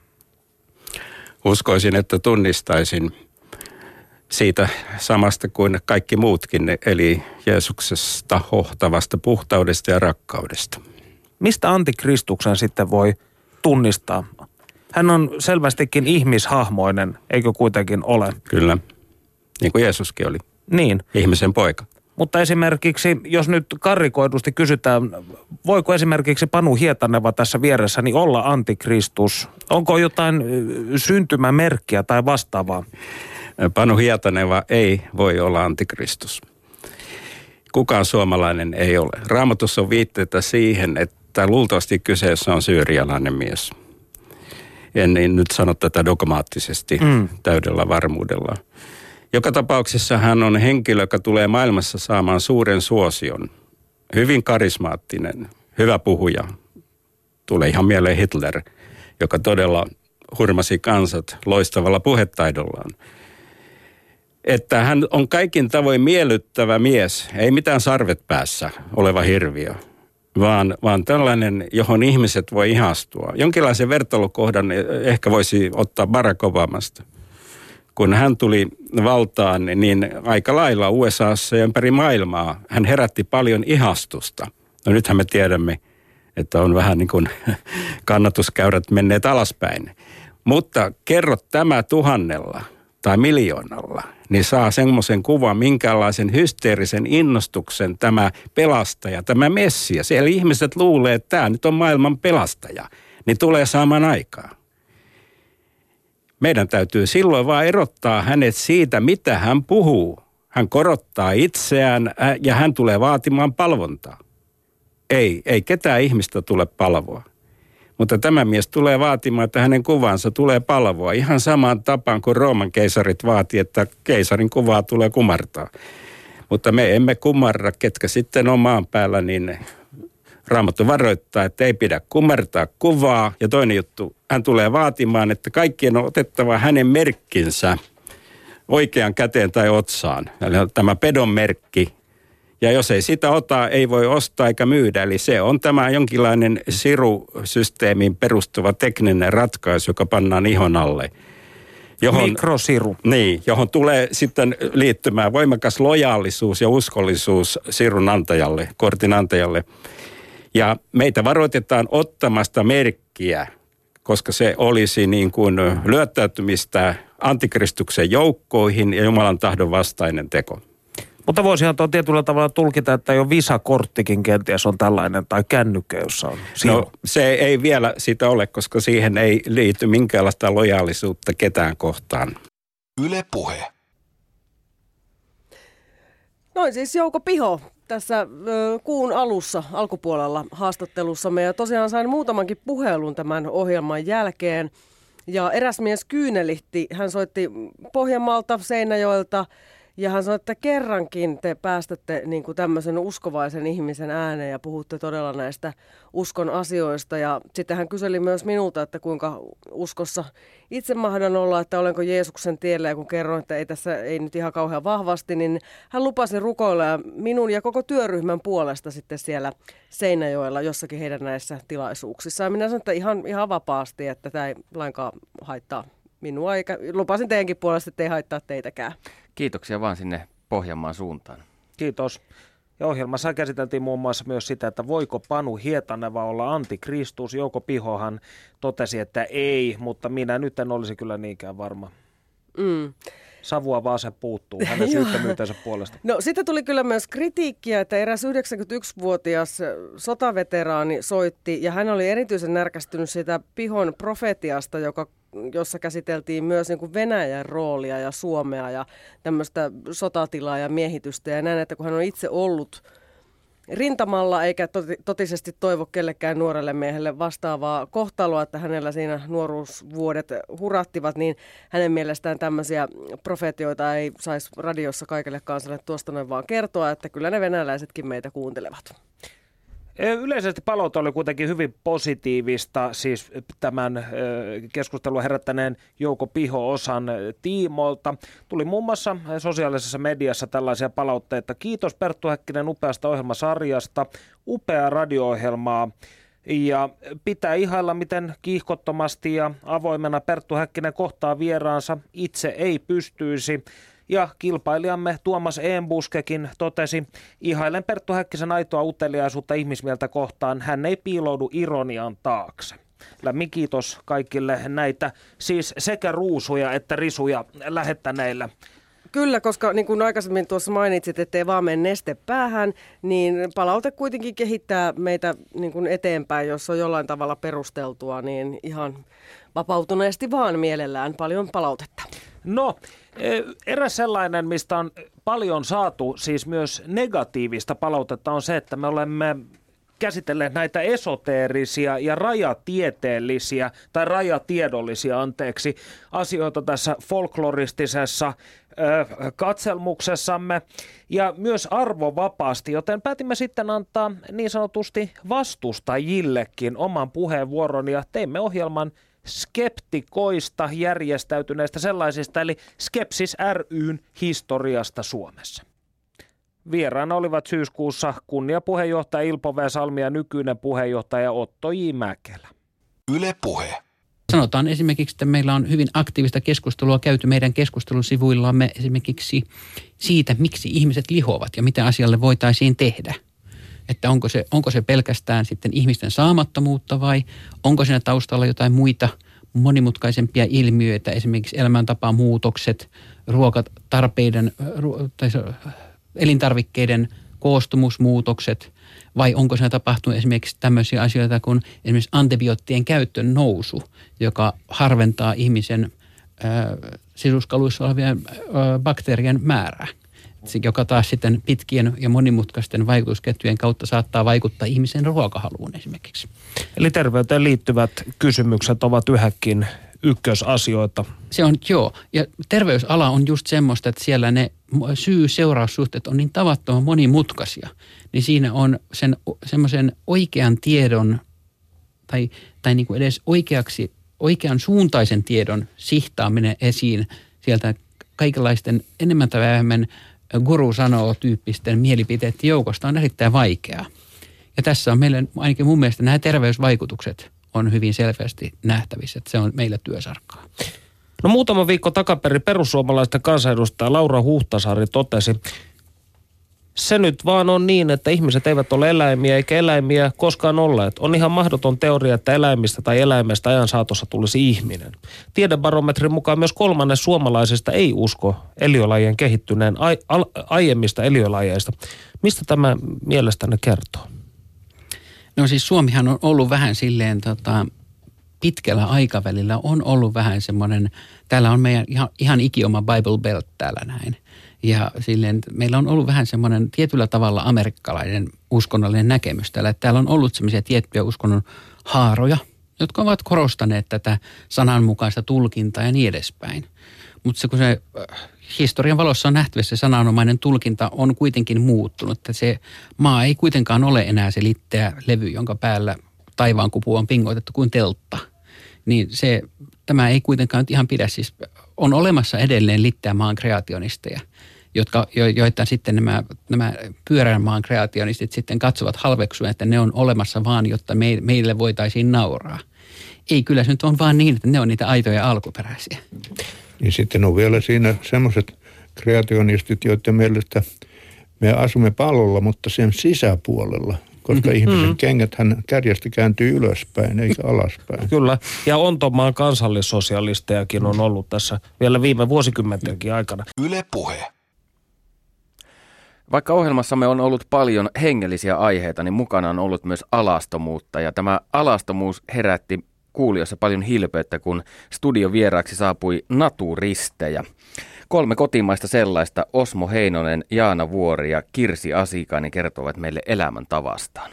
Uskoisin, että tunnistaisin siitä samasta kuin kaikki muutkin, eli Jeesuksesta hohtavasta puhtaudesta ja rakkaudesta. Mistä antikristuksen sitten voi tunnistaa? Hän on selvästikin ihmishahmoinen, eikö kuitenkin ole? Kyllä, niin kuin Jeesuskin oli, Niin, ihmisen poika. mutta esimerkiksi, jos nyt karrikoidusti kysytään, voiko esimerkiksi Panu Hietaneva tässä vieressäni olla antikristus? Onko jotain syntymämerkkiä tai vastaavaa? Panu Hietaneva ei voi olla antikristus. Kukaan suomalainen ei ole. Raamatussa on viitteitä siihen, että luultavasti kyseessä on syyrialainen mies. En niin nyt sano tätä dogmaattisesti mm. täydellä varmuudella. Joka tapauksessa hän on henkilö, joka tulee maailmassa saamaan suuren suosion. Hyvin karismaattinen, hyvä puhuja. Tulee ihan mieleen Hitler, joka todella hurmasi kansat loistavalla puhetaidollaan. Että hän on kaikin tavoin miellyttävä mies, ei mitään sarvet päässä oleva hirviö, vaan, vaan tällainen, johon ihmiset voi ihastua. Jonkinlaisen vertailukohdan ehkä voisi ottaa Barack Obamasta – kun hän tuli valtaan, niin aika lailla USAssa ja ympäri maailmaa hän herätti paljon ihastusta. No nythän me tiedämme, että on vähän niin kuin *laughs* kannatuskäyrät menneet alaspäin. Mutta kerro tämä tuhannella tai miljoonalla, niin saa semmoisen kuvan, minkälaisen hysteerisen innostuksen tämä pelastaja, tämä messia. Siellä ihmiset luulee, että tämä nyt on maailman pelastaja, niin tulee saamaan aikaa. Meidän täytyy silloin vaan erottaa hänet siitä, mitä hän puhuu. Hän korottaa itseään ja hän tulee vaatimaan palvontaa. Ei, ei ketään ihmistä tule palvoa. Mutta tämä mies tulee vaatimaan, että hänen kuvansa tulee palvoa ihan samaan tapaan kuin Rooman keisarit vaati, että keisarin kuvaa tulee kumartaa. Mutta me emme kumarra, ketkä sitten on maan päällä, niin Raamattu varoittaa, että ei pidä kumartaa kuvaa. Ja toinen juttu, hän tulee vaatimaan, että kaikkien on otettava hänen merkkinsä oikean käteen tai otsaan. Eli tämä pedon merkki. Ja jos ei sitä ota, ei voi ostaa eikä myydä. Eli se on tämä jonkinlainen sirusysteemiin perustuva tekninen ratkaisu, joka pannaan ihon alle. Johon, Mikrosiru. Niin, johon tulee sitten liittymään voimakas lojaalisuus ja uskollisuus sirun antajalle, kortin antajalle. Ja meitä varoitetaan ottamasta merkkiä, koska se olisi niin kuin lyöttäytymistä antikristuksen joukkoihin ja Jumalan tahdon vastainen teko. Mutta voisihan tuo tietyllä tavalla tulkita, että jo visakorttikin kenties on tällainen tai kännykkä, jossa on. No se ei vielä sitä ole, koska siihen ei liity minkäänlaista lojaalisuutta ketään kohtaan. Yle puhe. Noin siis Jouko Piho tässä kuun alussa, alkupuolella haastattelussamme ja tosiaan sain muutamankin puhelun tämän ohjelman jälkeen. Ja eräs mies kyynelihti, hän soitti Pohjanmaalta, Seinäjoelta ja hän sanoi, että kerrankin te päästätte niin kuin tämmöisen uskovaisen ihmisen ääneen ja puhutte todella näistä uskon asioista. Ja sitten hän kyseli myös minulta, että kuinka uskossa itse mahdan olla, että olenko Jeesuksen tiellä. Ja kun kerroin, että ei tässä ei nyt ihan kauhean vahvasti, niin hän lupasi rukoilla ja minun ja koko työryhmän puolesta sitten siellä Seinäjoella jossakin heidän näissä tilaisuuksissa. Ja minä sanoin, että ihan, ihan vapaasti, että tämä ei lainkaan haittaa minua, eikä lupasin teidänkin puolesta, että ei haittaa teitäkään. Kiitoksia vaan sinne Pohjanmaan suuntaan. Kiitos. Ja ohjelmassa käsiteltiin muun muassa myös sitä, että voiko Panu Hietaneva olla antikristus. Jouko Pihohan totesi, että ei, mutta minä nyt en olisi kyllä niinkään varma. Mm. Savua vaan se puuttuu hänen *laughs* syyttömyytensä puolesta. No sitten tuli kyllä myös kritiikkiä, että eräs 91-vuotias sotaveteraani soitti ja hän oli erityisen närkästynyt siitä Pihon profetiasta, joka jossa käsiteltiin myös niin kuin Venäjän roolia ja Suomea ja tämmöistä sotatilaa ja miehitystä. Ja näin, että kun hän on itse ollut rintamalla eikä totisesti toivo kellekään nuorelle miehelle vastaavaa kohtaloa, että hänellä siinä nuoruusvuodet hurattivat, niin hänen mielestään tämmöisiä profetioita ei saisi radiossa kaikille kansalle tuosta noin vaan kertoa, että kyllä ne venäläisetkin meitä kuuntelevat. Yleisesti palaute oli kuitenkin hyvin positiivista, siis tämän keskustelun herättäneen Jouko Piho-osan tiimoilta. Tuli muun muassa sosiaalisessa mediassa tällaisia palautteita. Kiitos Perttu Häkkinen upeasta ohjelmasarjasta, upea radio-ohjelmaa. Ja pitää ihailla, miten kiihkottomasti ja avoimena Perttu Häkkinen kohtaa vieraansa. Itse ei pystyisi. Ja kilpailijamme Tuomas Eembuskekin totesi, ihailen Perttu Häkkisen aitoa uteliaisuutta ihmismieltä kohtaan. Hän ei piiloudu ironian taakse. Lämmin kiitos kaikille näitä siis sekä ruusuja että risuja lähettäneille. Kyllä, koska niin kuin aikaisemmin tuossa mainitsit, ettei vaan mene neste päähän, niin palaute kuitenkin kehittää meitä niin kuin eteenpäin, jos on jollain tavalla perusteltua, niin ihan vapautuneesti vaan mielellään paljon palautetta. No, eräs sellainen, mistä on paljon saatu, siis myös negatiivista palautetta, on se, että me olemme käsitelleet näitä esoteerisia ja rajatieteellisiä tai rajatiedollisia, anteeksi, asioita tässä folkloristisessa katselmuksessamme ja arvo arvovapaasti, joten päätimme sitten antaa niin sanotusti vastustajillekin oman puheenvuoron ja teimme ohjelman skeptikoista järjestäytyneistä sellaisista, eli Skepsis ryn historiasta Suomessa. Vieraana olivat syyskuussa kunniapuheenjohtaja Ilpo V. Salmi ja nykyinen puheenjohtaja Otto J. Mäkelä. Yle Puhe. Sanotaan esimerkiksi, että meillä on hyvin aktiivista keskustelua käyty meidän keskustelusivuillamme esimerkiksi siitä, miksi ihmiset lihoavat ja mitä asialle voitaisiin tehdä. Että onko se, onko se pelkästään sitten ihmisten saamattomuutta vai onko siinä taustalla jotain muita monimutkaisempia ilmiöitä, esimerkiksi elämäntapamuutokset, ruokatarpeiden tai elintarvikkeiden koostumusmuutokset – vai onko siinä tapahtunut esimerkiksi tämmöisiä asioita kuin esimerkiksi antibioottien käyttön nousu, joka harventaa ihmisen äh, sisuskaluissa olevien äh, bakteerien määrää, joka taas sitten pitkien ja monimutkaisten vaikutusketjujen kautta saattaa vaikuttaa ihmisen ruokahaluun esimerkiksi. Eli terveyteen liittyvät kysymykset ovat yhäkin ykkösasioita. Se on, joo. Ja terveysala on just semmoista, että siellä ne syy-seuraussuhteet on niin tavattoman monimutkaisia. Niin siinä on sen semmoisen oikean tiedon tai, tai niin kuin edes oikeaksi, oikean suuntaisen tiedon sihtaaminen esiin sieltä kaikenlaisten enemmän tai vähemmän guru sanoo tyyppisten mielipiteiden joukosta on erittäin vaikeaa. Ja tässä on meille ainakin mun mielestä nämä terveysvaikutukset – on hyvin selvästi nähtävissä, että se on meillä työsarkkaa. No muutama viikko takaperin perussuomalaisten kansanedustaja Laura Huhtasaari totesi, se nyt vaan on niin, että ihmiset eivät ole eläimiä eikä eläimiä koskaan olleet. On ihan mahdoton teoria, että eläimistä tai eläimestä ajan saatossa tulisi ihminen. Tiedebarometrin mukaan myös kolmannes suomalaisista ei usko eliölajien kehittyneen ai, aiemmista eliölajeista. Mistä tämä mielestäni kertoo? No siis Suomihan on ollut vähän silleen tota, pitkällä aikavälillä on ollut vähän semmoinen, täällä on meidän ihan, ihan ikioma Bible Belt täällä näin. Ja silleen, meillä on ollut vähän semmoinen tietyllä tavalla amerikkalainen uskonnollinen näkemys täällä. Että täällä on ollut semmoisia tiettyjä uskonnon haaroja, jotka ovat korostaneet tätä sananmukaista tulkintaa ja niin edespäin. Mutta se kun se äh, historian valossa on nähtävissä se sananomainen tulkinta on kuitenkin muuttunut. Että se maa ei kuitenkaan ole enää se litteä levy, jonka päällä taivaankupu on pingoitettu kuin teltta. Niin se, tämä ei kuitenkaan ihan pidä. Siis on olemassa edelleen litteä maan kreationisteja, jotka, jo, joita sitten nämä, nämä pyörän maan kreationistit sitten katsovat halveksuen, että ne on olemassa vaan, jotta me, meille voitaisiin nauraa. Ei, kyllä se nyt on vaan niin, että ne on niitä aitoja alkuperäisiä. Niin sitten on vielä siinä semmoiset kreationistit, joiden mielestä me asumme pallolla, mutta sen sisäpuolella, koska mm-hmm. ihmisen kengät hän kärjestä kääntyy ylöspäin eikä alaspäin. Kyllä, ja Ontomaan kansallissosialistejakin on ollut tässä vielä viime vuosikymmentenkin aikana. Yle Puhe. Vaikka ohjelmassamme on ollut paljon hengellisiä aiheita, niin mukana on ollut myös alastomuutta. Ja tämä alastomuus herätti kuulijoissa paljon hilpeyttä, kun studion vieraaksi saapui naturistejä. Kolme kotimaista sellaista, Osmo Heinonen, Jaana Vuori ja Kirsi Asikainen kertovat meille elämäntavastaan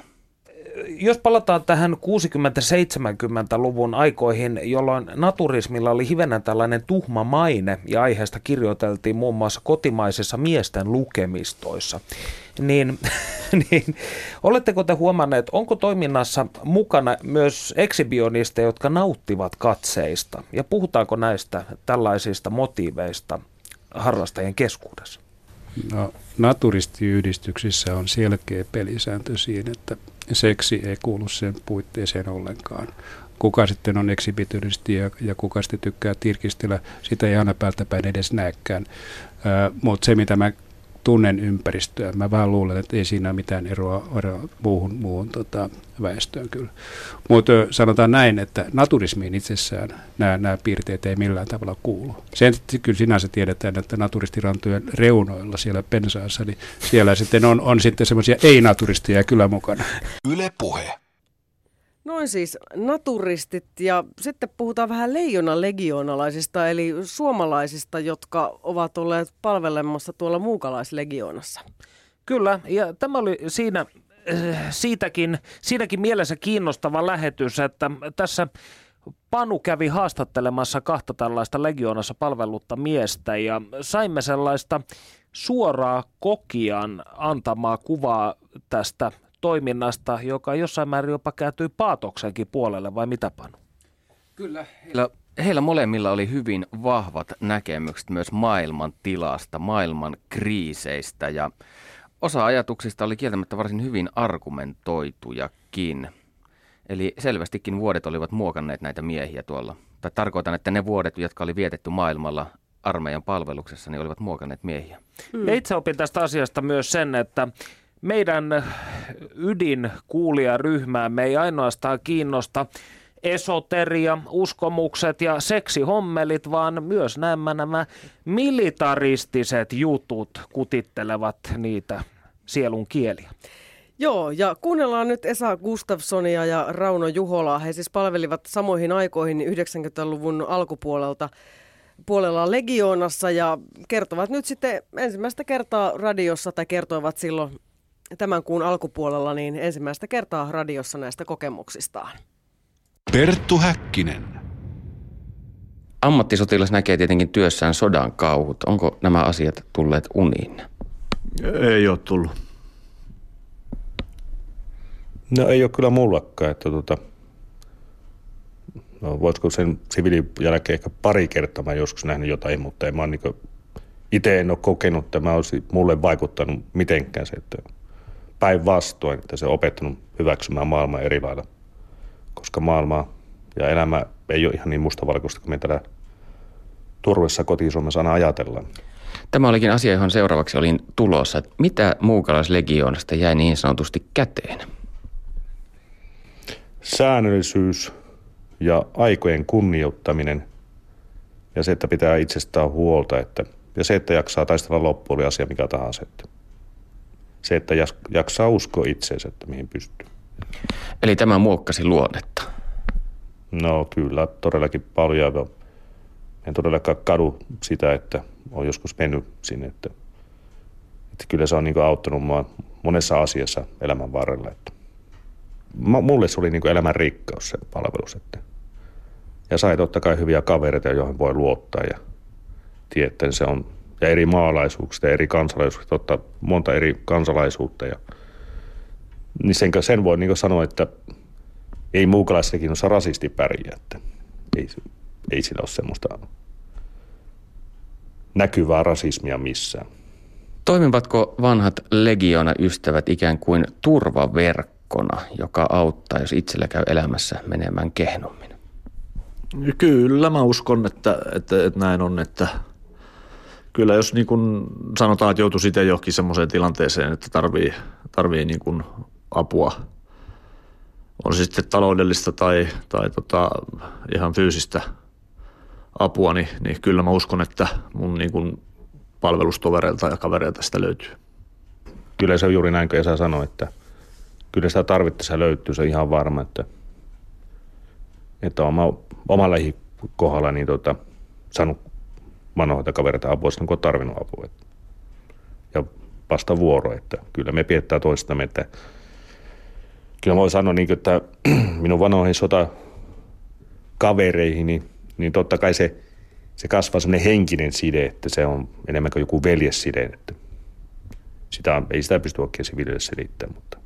jos palataan tähän 60-70-luvun aikoihin, jolloin naturismilla oli hivenen tällainen tuhma maine ja aiheesta kirjoiteltiin muun muassa kotimaisissa miesten lukemistoissa, niin, *laughs* niin oletteko te huomanneet, onko toiminnassa mukana myös ekshibionista, jotka nauttivat katseista? Ja puhutaanko näistä tällaisista motiiveista harrastajien keskuudessa? No, naturistiyhdistyksissä on selkeä pelisääntö siinä, että seksi ei kuulu sen puitteeseen ollenkaan. Kuka sitten on ekshibitionisti ja, ja kuka sitten tykkää tirkistellä, sitä ei aina päältä päin edes näekään. Mutta se, mitä mä tunnen ympäristöä. Mä vähän luulen, että ei siinä mitään eroa, eroa muuhun, muuhun tota, väestöön kyllä. Mutta sanotaan näin, että naturismiin itsessään nämä, piirteet ei millään tavalla kuulu. Sen kyllä sinänsä tiedetään, että naturistirantojen reunoilla siellä pensaassa, niin siellä sitten on, on sitten semmoisia ei-naturisteja kyllä mukana. Yle Puhe. Noin siis naturistit ja sitten puhutaan vähän leijona legionalaisista eli suomalaisista, jotka ovat olleet palvelemassa tuolla muukalaislegionassa. Kyllä, ja tämä oli siinä siitäkin, siinäkin mielessä kiinnostava lähetys, että tässä Panu kävi haastattelemassa kahta tällaista legioonassa palvelutta miestä ja saimme sellaista suoraa kokian antamaa kuvaa tästä toiminnasta, joka jossain määrin jopa kääntyi Paatoksenkin puolelle, vai mitä Panu? Kyllä. Heillä, heillä molemmilla oli hyvin vahvat näkemykset myös maailman tilasta, maailman kriiseistä ja osa ajatuksista oli kieltämättä varsin hyvin argumentoitujakin. Eli selvästikin vuodet olivat muokanneet näitä miehiä tuolla. Tai tarkoitan, että ne vuodet, jotka oli vietetty maailmalla armeijan palveluksessa, niin olivat muokanneet miehiä. Hmm. itse opin tästä asiasta myös sen, että meidän ydin kuulijaryhmäämme ei ainoastaan kiinnosta esoteria, uskomukset ja seksihommelit, vaan myös nämä, nämä militaristiset jutut kutittelevat niitä sielun kieliä. Joo, ja kuunnellaan nyt Esa Gustafssonia ja Rauno Juholaa. He siis palvelivat samoihin aikoihin 90-luvun alkupuolelta puolella Legioonassa ja kertovat nyt sitten ensimmäistä kertaa radiossa tai kertoivat silloin tämän kuun alkupuolella niin ensimmäistä kertaa radiossa näistä kokemuksistaan. Perttu Häkkinen. Ammattisotilas näkee tietenkin työssään sodan kauhut. Onko nämä asiat tulleet uniin? Ei ole tullut. No ei ole kyllä mullakaan, että tota, no voisiko sen siviilin jälkeen ehkä pari kertaa mä joskus nähnyt jotain, mutta en mä niin itse en ole kokenut, että mä olisi mulle vaikuttanut mitenkään se, että päinvastoin, että se on opettanut hyväksymään maailmaa eri lailla, koska maailma ja elämä ei ole ihan niin mustavalkoista kuin me täällä turvassa koti-Suomessa aina ajatellaan. Tämä olikin asia, johon seuraavaksi olin tulossa. Mitä muukalaislegioonasta jäi niin sanotusti käteen? Säännöllisyys ja aikojen kunnioittaminen ja se, että pitää itsestään huolta. Että, ja se, että jaksaa taistella loppuun, oli asia mikä tahansa. Että se, että jaksaa uskoa itseensä, että mihin pystyy. Eli tämä muokkasi luonnetta? No kyllä, todellakin paljon. En todellakaan kadu sitä, että on joskus mennyt sinne. Että, että kyllä se on niin auttanut mua monessa asiassa elämän varrella. Että mulle se oli niin elämän rikkaus se palvelus. Että, ja sai totta kai hyviä kavereita, joihin voi luottaa ja tietää, se on ja eri maalaisuuksista ja eri kansalaisuuksista, totta monta eri kansalaisuutta. Ja, niin sen, sen voi niin sanoa, että ei muukalaisessakin osaa rasisti pärjää, että ei, ei sillä ole semmoista näkyvää rasismia missään. Toimivatko vanhat legiona-ystävät ikään kuin turvaverkkona, joka auttaa, jos itsellä käy elämässä menemään kehnommin? Kyllä, mä uskon, että, että, että näin on, että kyllä jos niin kuin sanotaan, että joutuisi itse johonkin semmoiseen tilanteeseen, että tarvii, tarvii niin kuin apua, on se sitten taloudellista tai, tai tota, ihan fyysistä apua, niin, niin kyllä mä uskon, että mun niin kuin palvelustovereilta ja kavereilta sitä löytyy. Kyllä se on juuri näin, kun Esa sanoi, että kyllä sitä tarvittaessa löytyy, se on ihan varma, että, että oma, omalla kohdalla niin tota, saanut vanhoita kavereita apua silloin, kun on tarvinnut apua. Ja vasta vuoro, että kyllä me piettää toistamme, että kyllä voi sanoa, niin, että *clears throat* minun vanhoihin sota kavereihin, niin, niin totta kai se, se kasvaa sellainen henkinen side, että se on enemmän kuin joku veljesside. Että sitä, ei sitä pysty oikein siviilille selittämään, mutta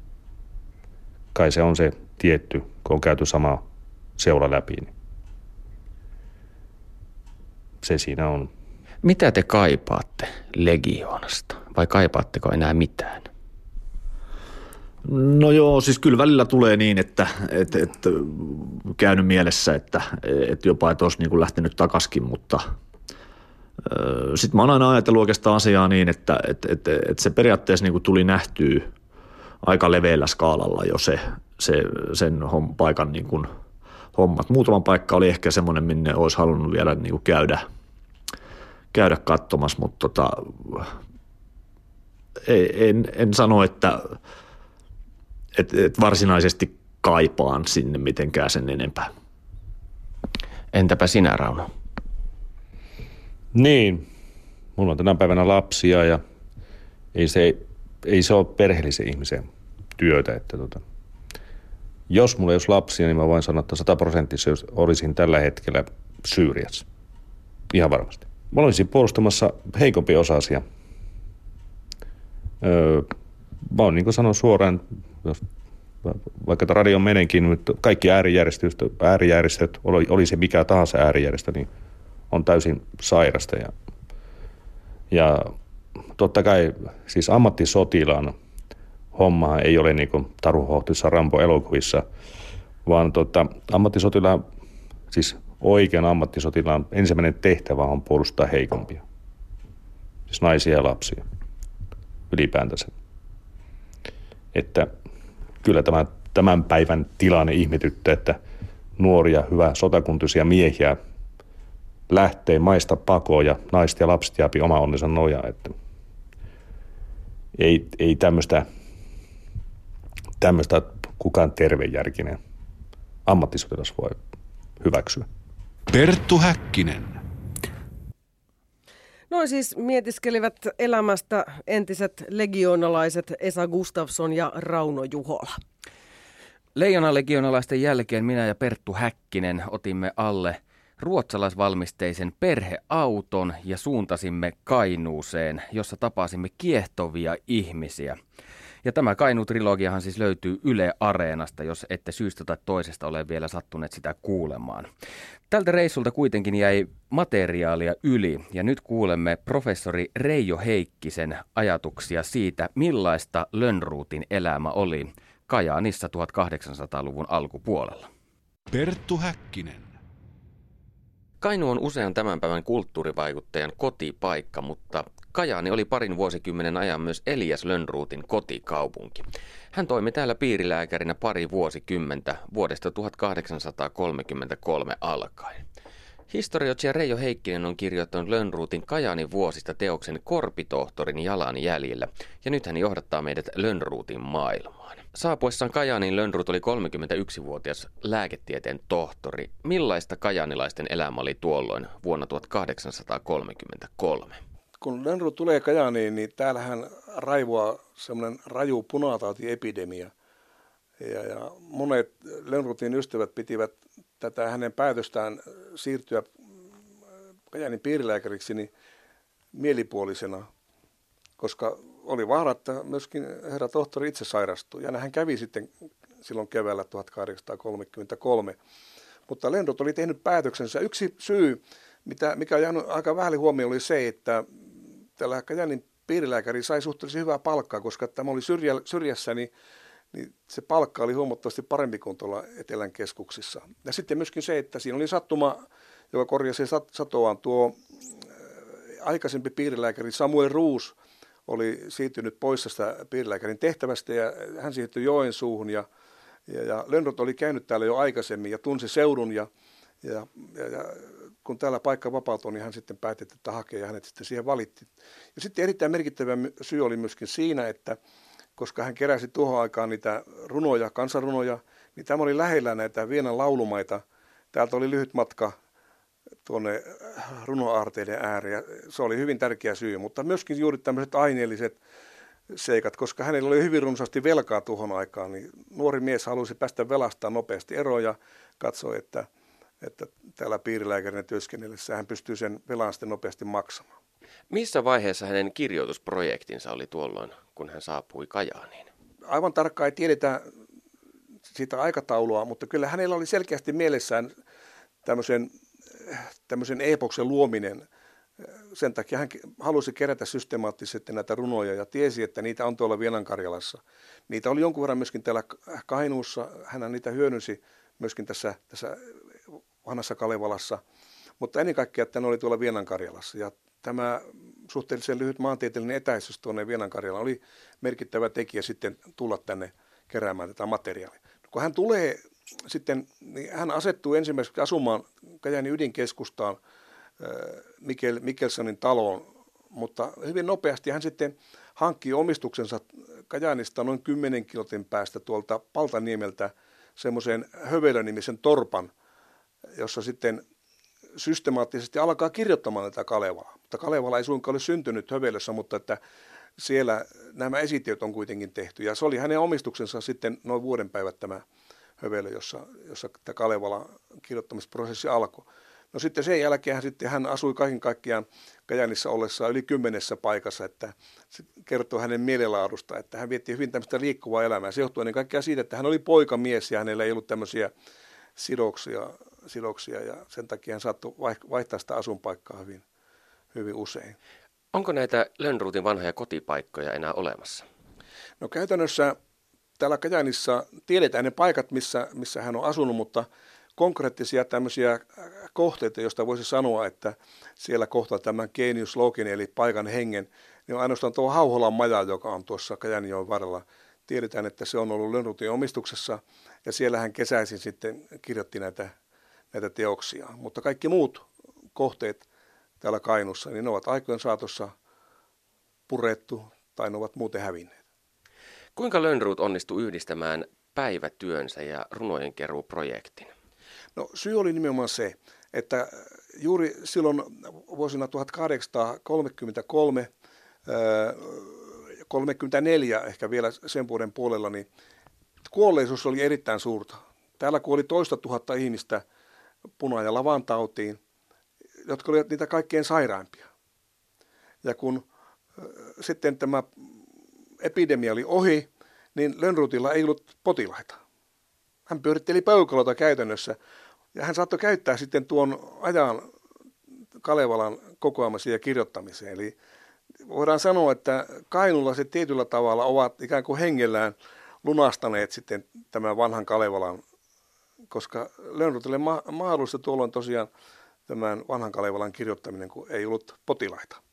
kai se on se tietty, kun on käyty sama seula läpi, niin se siinä on. Mitä te kaipaatte legioonasta vai kaipaatteko enää mitään? No joo, siis kyllä välillä tulee niin, että, että, että käynyt mielessä, että, että jopa et olisi niin kuin lähtenyt takaskin, mutta sitten mä oon aina ajatellut oikeastaan asiaa niin, että, että, että, että se periaatteessa niin kuin tuli nähtyä aika leveällä skaalalla jo se, se sen paikan niin kuin hommat. Muutama paikka oli ehkä semmoinen, minne olisi halunnut vielä niin kuin käydä – käydä katsomassa, mutta tota, en, en sano, että et, et varsinaisesti kaipaan sinne mitenkään sen enempää. Entäpä sinä, Rauno? Niin, mulla on tänä päivänä lapsia ja ei se, ei se ole perheellisen ihmisen työtä. Että tota, jos mulla ei olisi lapsia, niin mä voin sanoa, että sataprosenttisesti olisin tällä hetkellä Syyriassa. Ihan varmasti. Mä olisin puolustamassa heikompi osasia. Öö, mä oon niin kuin sanon suoraan, vaikka radio menenkin, mutta kaikki äärijärjestöt, äärijärjestöt oli, oli se mikä tahansa äärijärjestö, niin on täysin sairasta. Ja, ja totta kai siis ammattisotilaan homma ei ole niin kuin Taru Rambo-elokuvissa, vaan tota, ammattisotilaan, siis oikean ammattisotilaan ensimmäinen tehtävä on puolustaa heikompia. Siis naisia ja lapsia ylipäätänsä. Että kyllä tämä, tämän päivän tilanne ihmetyttää, että nuoria, hyvä sotakuntuisia miehiä lähtee maista pakoon ja naiset ja lapset jääpi oma onnensa nojaa. Että ei, ei tämmöistä, tämmöistä kukaan tervejärkinen ammattisotilas voi hyväksyä. Perttu Häkkinen. Noin siis mietiskelivät elämästä entiset legionalaiset Esa Gustafsson ja Rauno Juhola. Leijona-legionalaisten jälkeen minä ja Perttu Häkkinen otimme alle ruotsalaisvalmisteisen perheauton ja suuntasimme Kainuuseen, jossa tapasimme kiehtovia ihmisiä. Ja tämä Kainu-trilogiahan siis löytyy Yle Areenasta, jos ette syystä tai toisesta ole vielä sattuneet sitä kuulemaan. Tältä reissulta kuitenkin jäi materiaalia yli ja nyt kuulemme professori Reijo Heikkisen ajatuksia siitä, millaista Lönnruutin elämä oli Kajaanissa 1800-luvun alkupuolella. Perttu Häkkinen. Kainu on usean tämän päivän kulttuurivaikuttajan kotipaikka, mutta Kajaani oli parin vuosikymmenen ajan myös Elias Lönnruutin kotikaupunki. Hän toimi täällä piirilääkärinä pari vuosikymmentä vuodesta 1833 alkaen. Historioitsija Reijo Heikkinen on kirjoittanut Lönnruutin Kajaanin vuosista teoksen Korpitohtorin jalanjäljellä, ja nyt hän johdattaa meidät Lönnruutin maailmaan. Saapuessaan Kajaanin Lönnrut oli 31-vuotias lääketieteen tohtori. Millaista kajaanilaisten elämä oli tuolloin vuonna 1833? kun Lönnrut tulee Kajaaniin, niin täällähän raivoaa semmoinen raju punatautiepidemia. Ja, ja monet Lönnrutin ystävät pitivät tätä hänen päätöstään siirtyä Kajaanin piirilääkäriksi niin mielipuolisena, koska oli vaara, että myöskin herra tohtori itse sairastui. Ja hän kävi sitten silloin keväällä 1833. Mutta Lendot oli tehnyt päätöksensä. Yksi syy, mitä, mikä on jäänyt aika vähän huomioon, oli se, että tällä Kajanin piirilääkäri sai suhteellisen hyvää palkkaa, koska tämä oli syrjä, syrjässä, niin, niin se palkka oli huomattavasti parempi kuin tuolla Etelän keskuksissa. Ja sitten myöskin se, että siinä oli sattuma, joka korjasi satoaan tuo aikaisempi piirilääkäri Samuel Ruus oli siirtynyt pois tästä piirilääkärin tehtävästä ja hän siirtyi Joensuuhun ja, ja, ja Lönnrot oli käynyt täällä jo aikaisemmin ja tunsi seudun ja, ja, ja, ja kun täällä paikka vapautui, niin hän sitten päätti, että hakee ja hänet sitten siihen valitti. Ja sitten erittäin merkittävä syy oli myöskin siinä, että koska hän keräsi tuohon aikaan niitä runoja, kansanrunoja, niin tämä oli lähellä näitä Vienan laulumaita. Täältä oli lyhyt matka tuonne runoaarteiden ääreen. Se oli hyvin tärkeä syy, mutta myöskin juuri tämmöiset aineelliset seikat, koska hänellä oli hyvin runsaasti velkaa tuohon aikaan, niin nuori mies halusi päästä velastaan nopeasti eroon ja katsoi, että – että täällä piirilääkärinä työskennellessä hän pystyy sen velan sitten nopeasti maksamaan. Missä vaiheessa hänen kirjoitusprojektinsa oli tuolloin, kun hän saapui Kajaaniin? Aivan tarkkaan ei tiedetä siitä aikataulua, mutta kyllä hänellä oli selkeästi mielessään tämmöisen, tämmöisen epoksen luominen. Sen takia hän halusi kerätä systemaattisesti näitä runoja ja tiesi, että niitä on tuolla Vienankarjalassa. Niitä oli jonkun verran myöskin täällä Kainuussa. Hän niitä hyödynsi myöskin tässä, tässä vanhassa Kalevalassa, mutta ennen kaikkea, että ne oli tuolla Vienankarjalassa. Ja tämä suhteellisen lyhyt maantieteellinen etäisyys tuonne Vienankarjalaan oli merkittävä tekijä sitten tulla tänne keräämään tätä materiaalia. No, kun hän tulee sitten, niin hän asettuu ensimmäiseksi asumaan Kajani ydinkeskustaan Mikkel, Mikkelsonin taloon, mutta hyvin nopeasti hän sitten hankkii omistuksensa Kajanista noin 10 kilotin päästä tuolta Paltaniemeltä semmoisen Hövelö-nimisen torpan, jossa sitten systemaattisesti alkaa kirjoittamaan tätä Kalevalaa. Mutta Kalevala ei suinkaan ole syntynyt Hövelössä, mutta että siellä nämä esityöt on kuitenkin tehty. Ja se oli hänen omistuksensa sitten noin vuoden päivät tämä hövelö, jossa, jossa tämä Kalevala kirjoittamisprosessi alkoi. No sitten sen jälkeen sitten, hän asui kaiken kaikkiaan Kajanissa ollessaan yli kymmenessä paikassa, että se kertoo hänen mielenlaadusta, että hän vietti hyvin tämmöistä liikkuvaa elämää. Se johtuu ennen kaikkea siitä, että hän oli poikamies ja hänellä ei ollut tämmöisiä sidoksia, sidoksia ja sen takia hän saattoi vaihtaa sitä asunpaikkaa hyvin, hyvin usein. Onko näitä Lönnruutin vanhoja kotipaikkoja enää olemassa? No käytännössä täällä Kajanissa tiedetään ne paikat, missä, missä hän on asunut, mutta konkreettisia tämmöisiä kohteita, joista voisi sanoa, että siellä kohtaa tämän genius login, eli paikan hengen, niin on ainoastaan tuo Hauholan maja, joka on tuossa Kajanjoen varrella. Tiedetään, että se on ollut Lönnrutin omistuksessa, ja siellä hän kesäisin sitten kirjoitti näitä, näitä teoksia. Mutta kaikki muut kohteet täällä Kainussa, niin ne ovat aikojen saatossa purettu tai ne ovat muuten hävinneet. Kuinka Lönnruut onnistui yhdistämään päivätyönsä ja runojen keruuprojektin? No syy oli nimenomaan se, että juuri silloin vuosina 1833 34 ehkä vielä sen vuoden puolella, niin kuolleisuus oli erittäin suurta. Täällä kuoli toista tuhatta ihmistä puna- ja lavantautiin, jotka olivat niitä kaikkein sairaimpia. Ja kun sitten tämä epidemia oli ohi, niin Lönnrutilla ei ollut potilaita. Hän pyöritteli peukalota käytännössä ja hän saattoi käyttää sitten tuon ajan Kalevalan kokoamiseen ja kirjoittamiseen. Eli voidaan sanoa, että se tietyllä tavalla ovat ikään kuin hengellään lunastaneet sitten tämän vanhan Kalevalan, koska Lönnrutille ma- mahdollista tuolloin tosiaan tämän vanhan Kalevalan kirjoittaminen, kun ei ollut potilaita.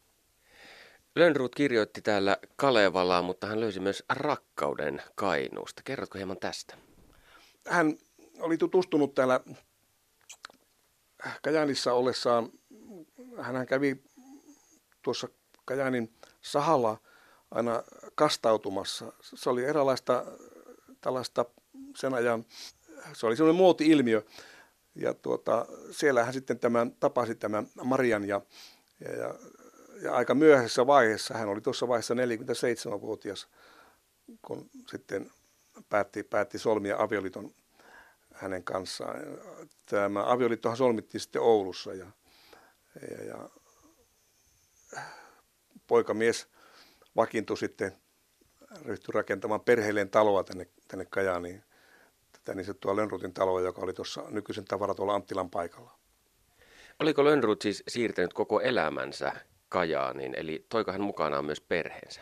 Lönnrut kirjoitti täällä Kalevalaa, mutta hän löysi myös rakkauden Kainuusta. Kerrotko hieman tästä? Hän oli tutustunut täällä Kajanissa ollessaan, hän kävi tuossa Kajanin sahalla aina kastautumassa. Se oli eräänlaista tällaista sen ajan, se oli semmoinen muoti-ilmiö. Ja tuota, siellä hän sitten tämän, tapasi tämän Marian ja, ja, ja, ja aika myöhäisessä vaiheessa, hän oli tuossa vaiheessa 47-vuotias, kun sitten päätti, päätti solmia avioliiton hänen kanssaan. Tämä avioliittohan solmittiin sitten Oulussa ja, ja, ja poikamies vakiintui sitten, ryhtyi rakentamaan perheelleen taloa tänne, tänne Kajaaniin, tätä niin sanottua Lönnrutin taloa, joka oli tuossa nykyisen tuolla Anttilan paikalla. Oliko Lönnrut siis siirtänyt koko elämänsä Kajaaniin, eli toiko hän mukanaan myös perheensä?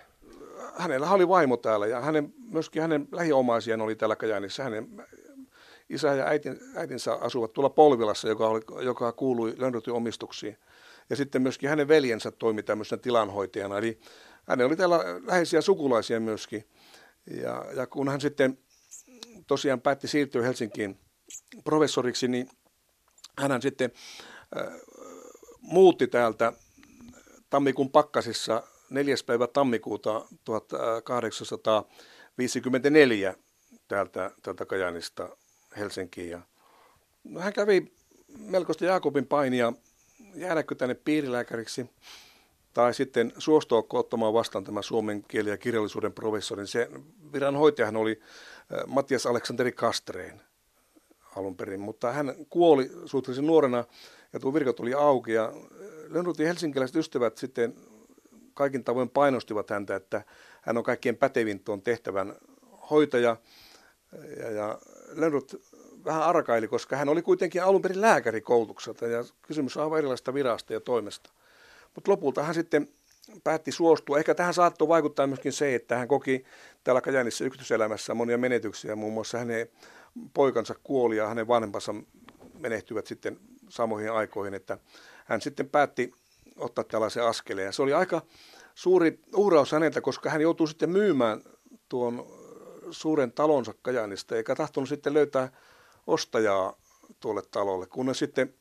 Hänellä oli vaimo täällä ja hänen, myöskin hänen lähiomaisiaan oli täällä Kajaanissa. Hänen isä ja äitin, äitinsä asuvat tuolla Polvilassa, joka, oli, joka kuului Lönnrutin omistuksiin. Ja sitten myöskin hänen veljensä toimi tämmöisenä tilanhoitajana. Eli hänellä oli täällä läheisiä sukulaisia myöskin. Ja, ja kun hän sitten tosiaan päätti siirtyä Helsinkiin professoriksi, niin hän sitten äh, muutti täältä tammikuun pakkasissa 4. päivä tammikuuta 1854 täältä, täältä Kajanista Helsinkiin. Ja, no, hän kävi melkoista Jaakobin painia jäädäkö tänne piirilääkäriksi tai sitten suostua ottamaan vastaan tämä suomen kieli- ja kirjallisuuden professori. Se viranhoitajahan oli Matias Aleksanteri Kastreen alun perin, mutta hän kuoli suhteellisen nuorena ja tuo virka tuli auki ja Lönnrutin helsinkiläiset ystävät sitten kaikin tavoin painostivat häntä, että hän on kaikkien pätevin tuon tehtävän hoitaja ja, ja Lönnrut vähän arkaili, koska hän oli kuitenkin alun perin lääkärikoulutukselta ja kysymys on aivan erilaista virasta ja toimesta. Mutta lopulta hän sitten päätti suostua. Ehkä tähän saattoi vaikuttaa myöskin se, että hän koki täällä Kajanissa yksityiselämässä monia menetyksiä. Muun muassa hänen poikansa kuoli ja hänen vanhempansa menehtyvät sitten samoihin aikoihin, että hän sitten päätti ottaa tällaisen askeleen. se oli aika suuri uhraus häneltä, koska hän joutui sitten myymään tuon suuren talonsa Kajanista, eikä tahtonut sitten löytää ostajaa tuolle talolle, kunnes sitten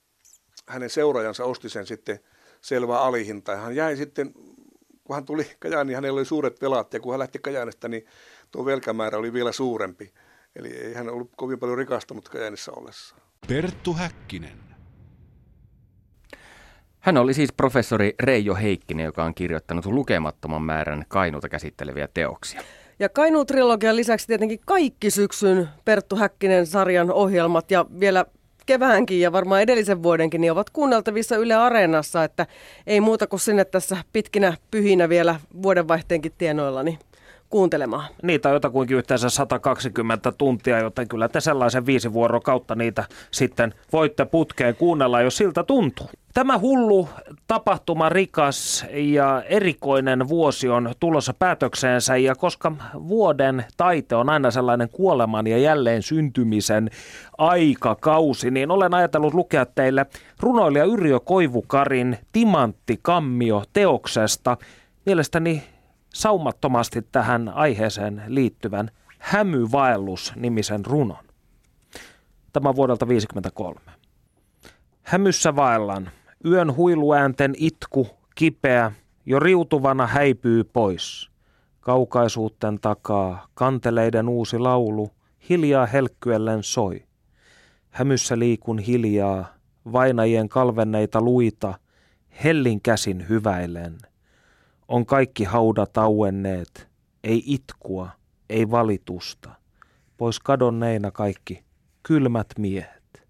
hänen seuraajansa osti sen sitten selvää alihintaa. Hän jäi sitten, kun hän tuli Kajaan, niin hänellä oli suuret velat, ja kun hän lähti Kajaanista, niin tuo velkamäärä oli vielä suurempi. Eli ei hän ollut kovin paljon rikastunut Kajaanissa ollessa. Perttu Häkkinen. Hän oli siis professori Reijo Heikkinen, joka on kirjoittanut lukemattoman määrän Kainuuta käsitteleviä teoksia. Ja Kainuu-trilogian lisäksi tietenkin kaikki syksyn Perttu Häkkinen sarjan ohjelmat ja vielä keväänkin ja varmaan edellisen vuodenkin niin ovat kuunneltavissa Yle Areenassa, että ei muuta kuin sinne tässä pitkinä pyhinä vielä vuodenvaihteenkin tienoilla, niin kuuntelemaan. Niitä on jotakuinkin yhteensä 120 tuntia, joten kyllä te sellaisen viisi vuoro kautta niitä sitten voitte putkeen kuunnella, jos siltä tuntuu. Tämä hullu, tapahtuma rikas ja erikoinen vuosi on tulossa päätökseensä ja koska vuoden taite on aina sellainen kuoleman ja jälleen syntymisen aikakausi, niin olen ajatellut lukea teille runoilija Yrjö Koivukarin Timantti Kammio teoksesta. Mielestäni saumattomasti tähän aiheeseen liittyvän Hämyvaellus-nimisen runon. Tämä vuodelta 1953. Hämyssä vaellan, yön huiluäänten itku, kipeä, jo riutuvana häipyy pois. Kaukaisuutten takaa, kanteleiden uusi laulu, hiljaa helkkyellen soi. Hämyssä liikun hiljaa, vainajien kalvenneita luita, hellin käsin hyväilen – on kaikki haudat auenneet, ei itkua, ei valitusta. Pois kadonneina kaikki kylmät miehet.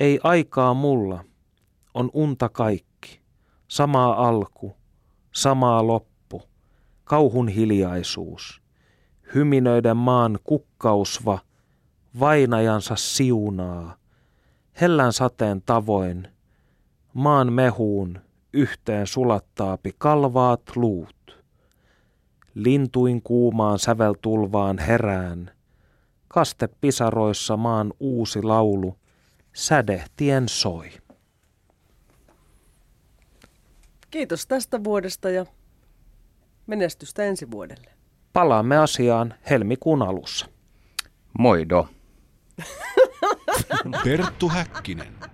Ei aikaa mulla, on unta kaikki. Samaa alku, samaa loppu, kauhun hiljaisuus. Hyminöiden maan kukkausva, vainajansa siunaa. Hellän sateen tavoin, maan mehuun yhteen sulattaapi kalvaat luut. Lintuin kuumaan säveltulvaan herään, kaste pisaroissa maan uusi laulu, sädehtien soi. Kiitos tästä vuodesta ja menestystä ensi vuodelle. Palaamme asiaan helmikuun alussa. Moido. Perttu Häkkinen.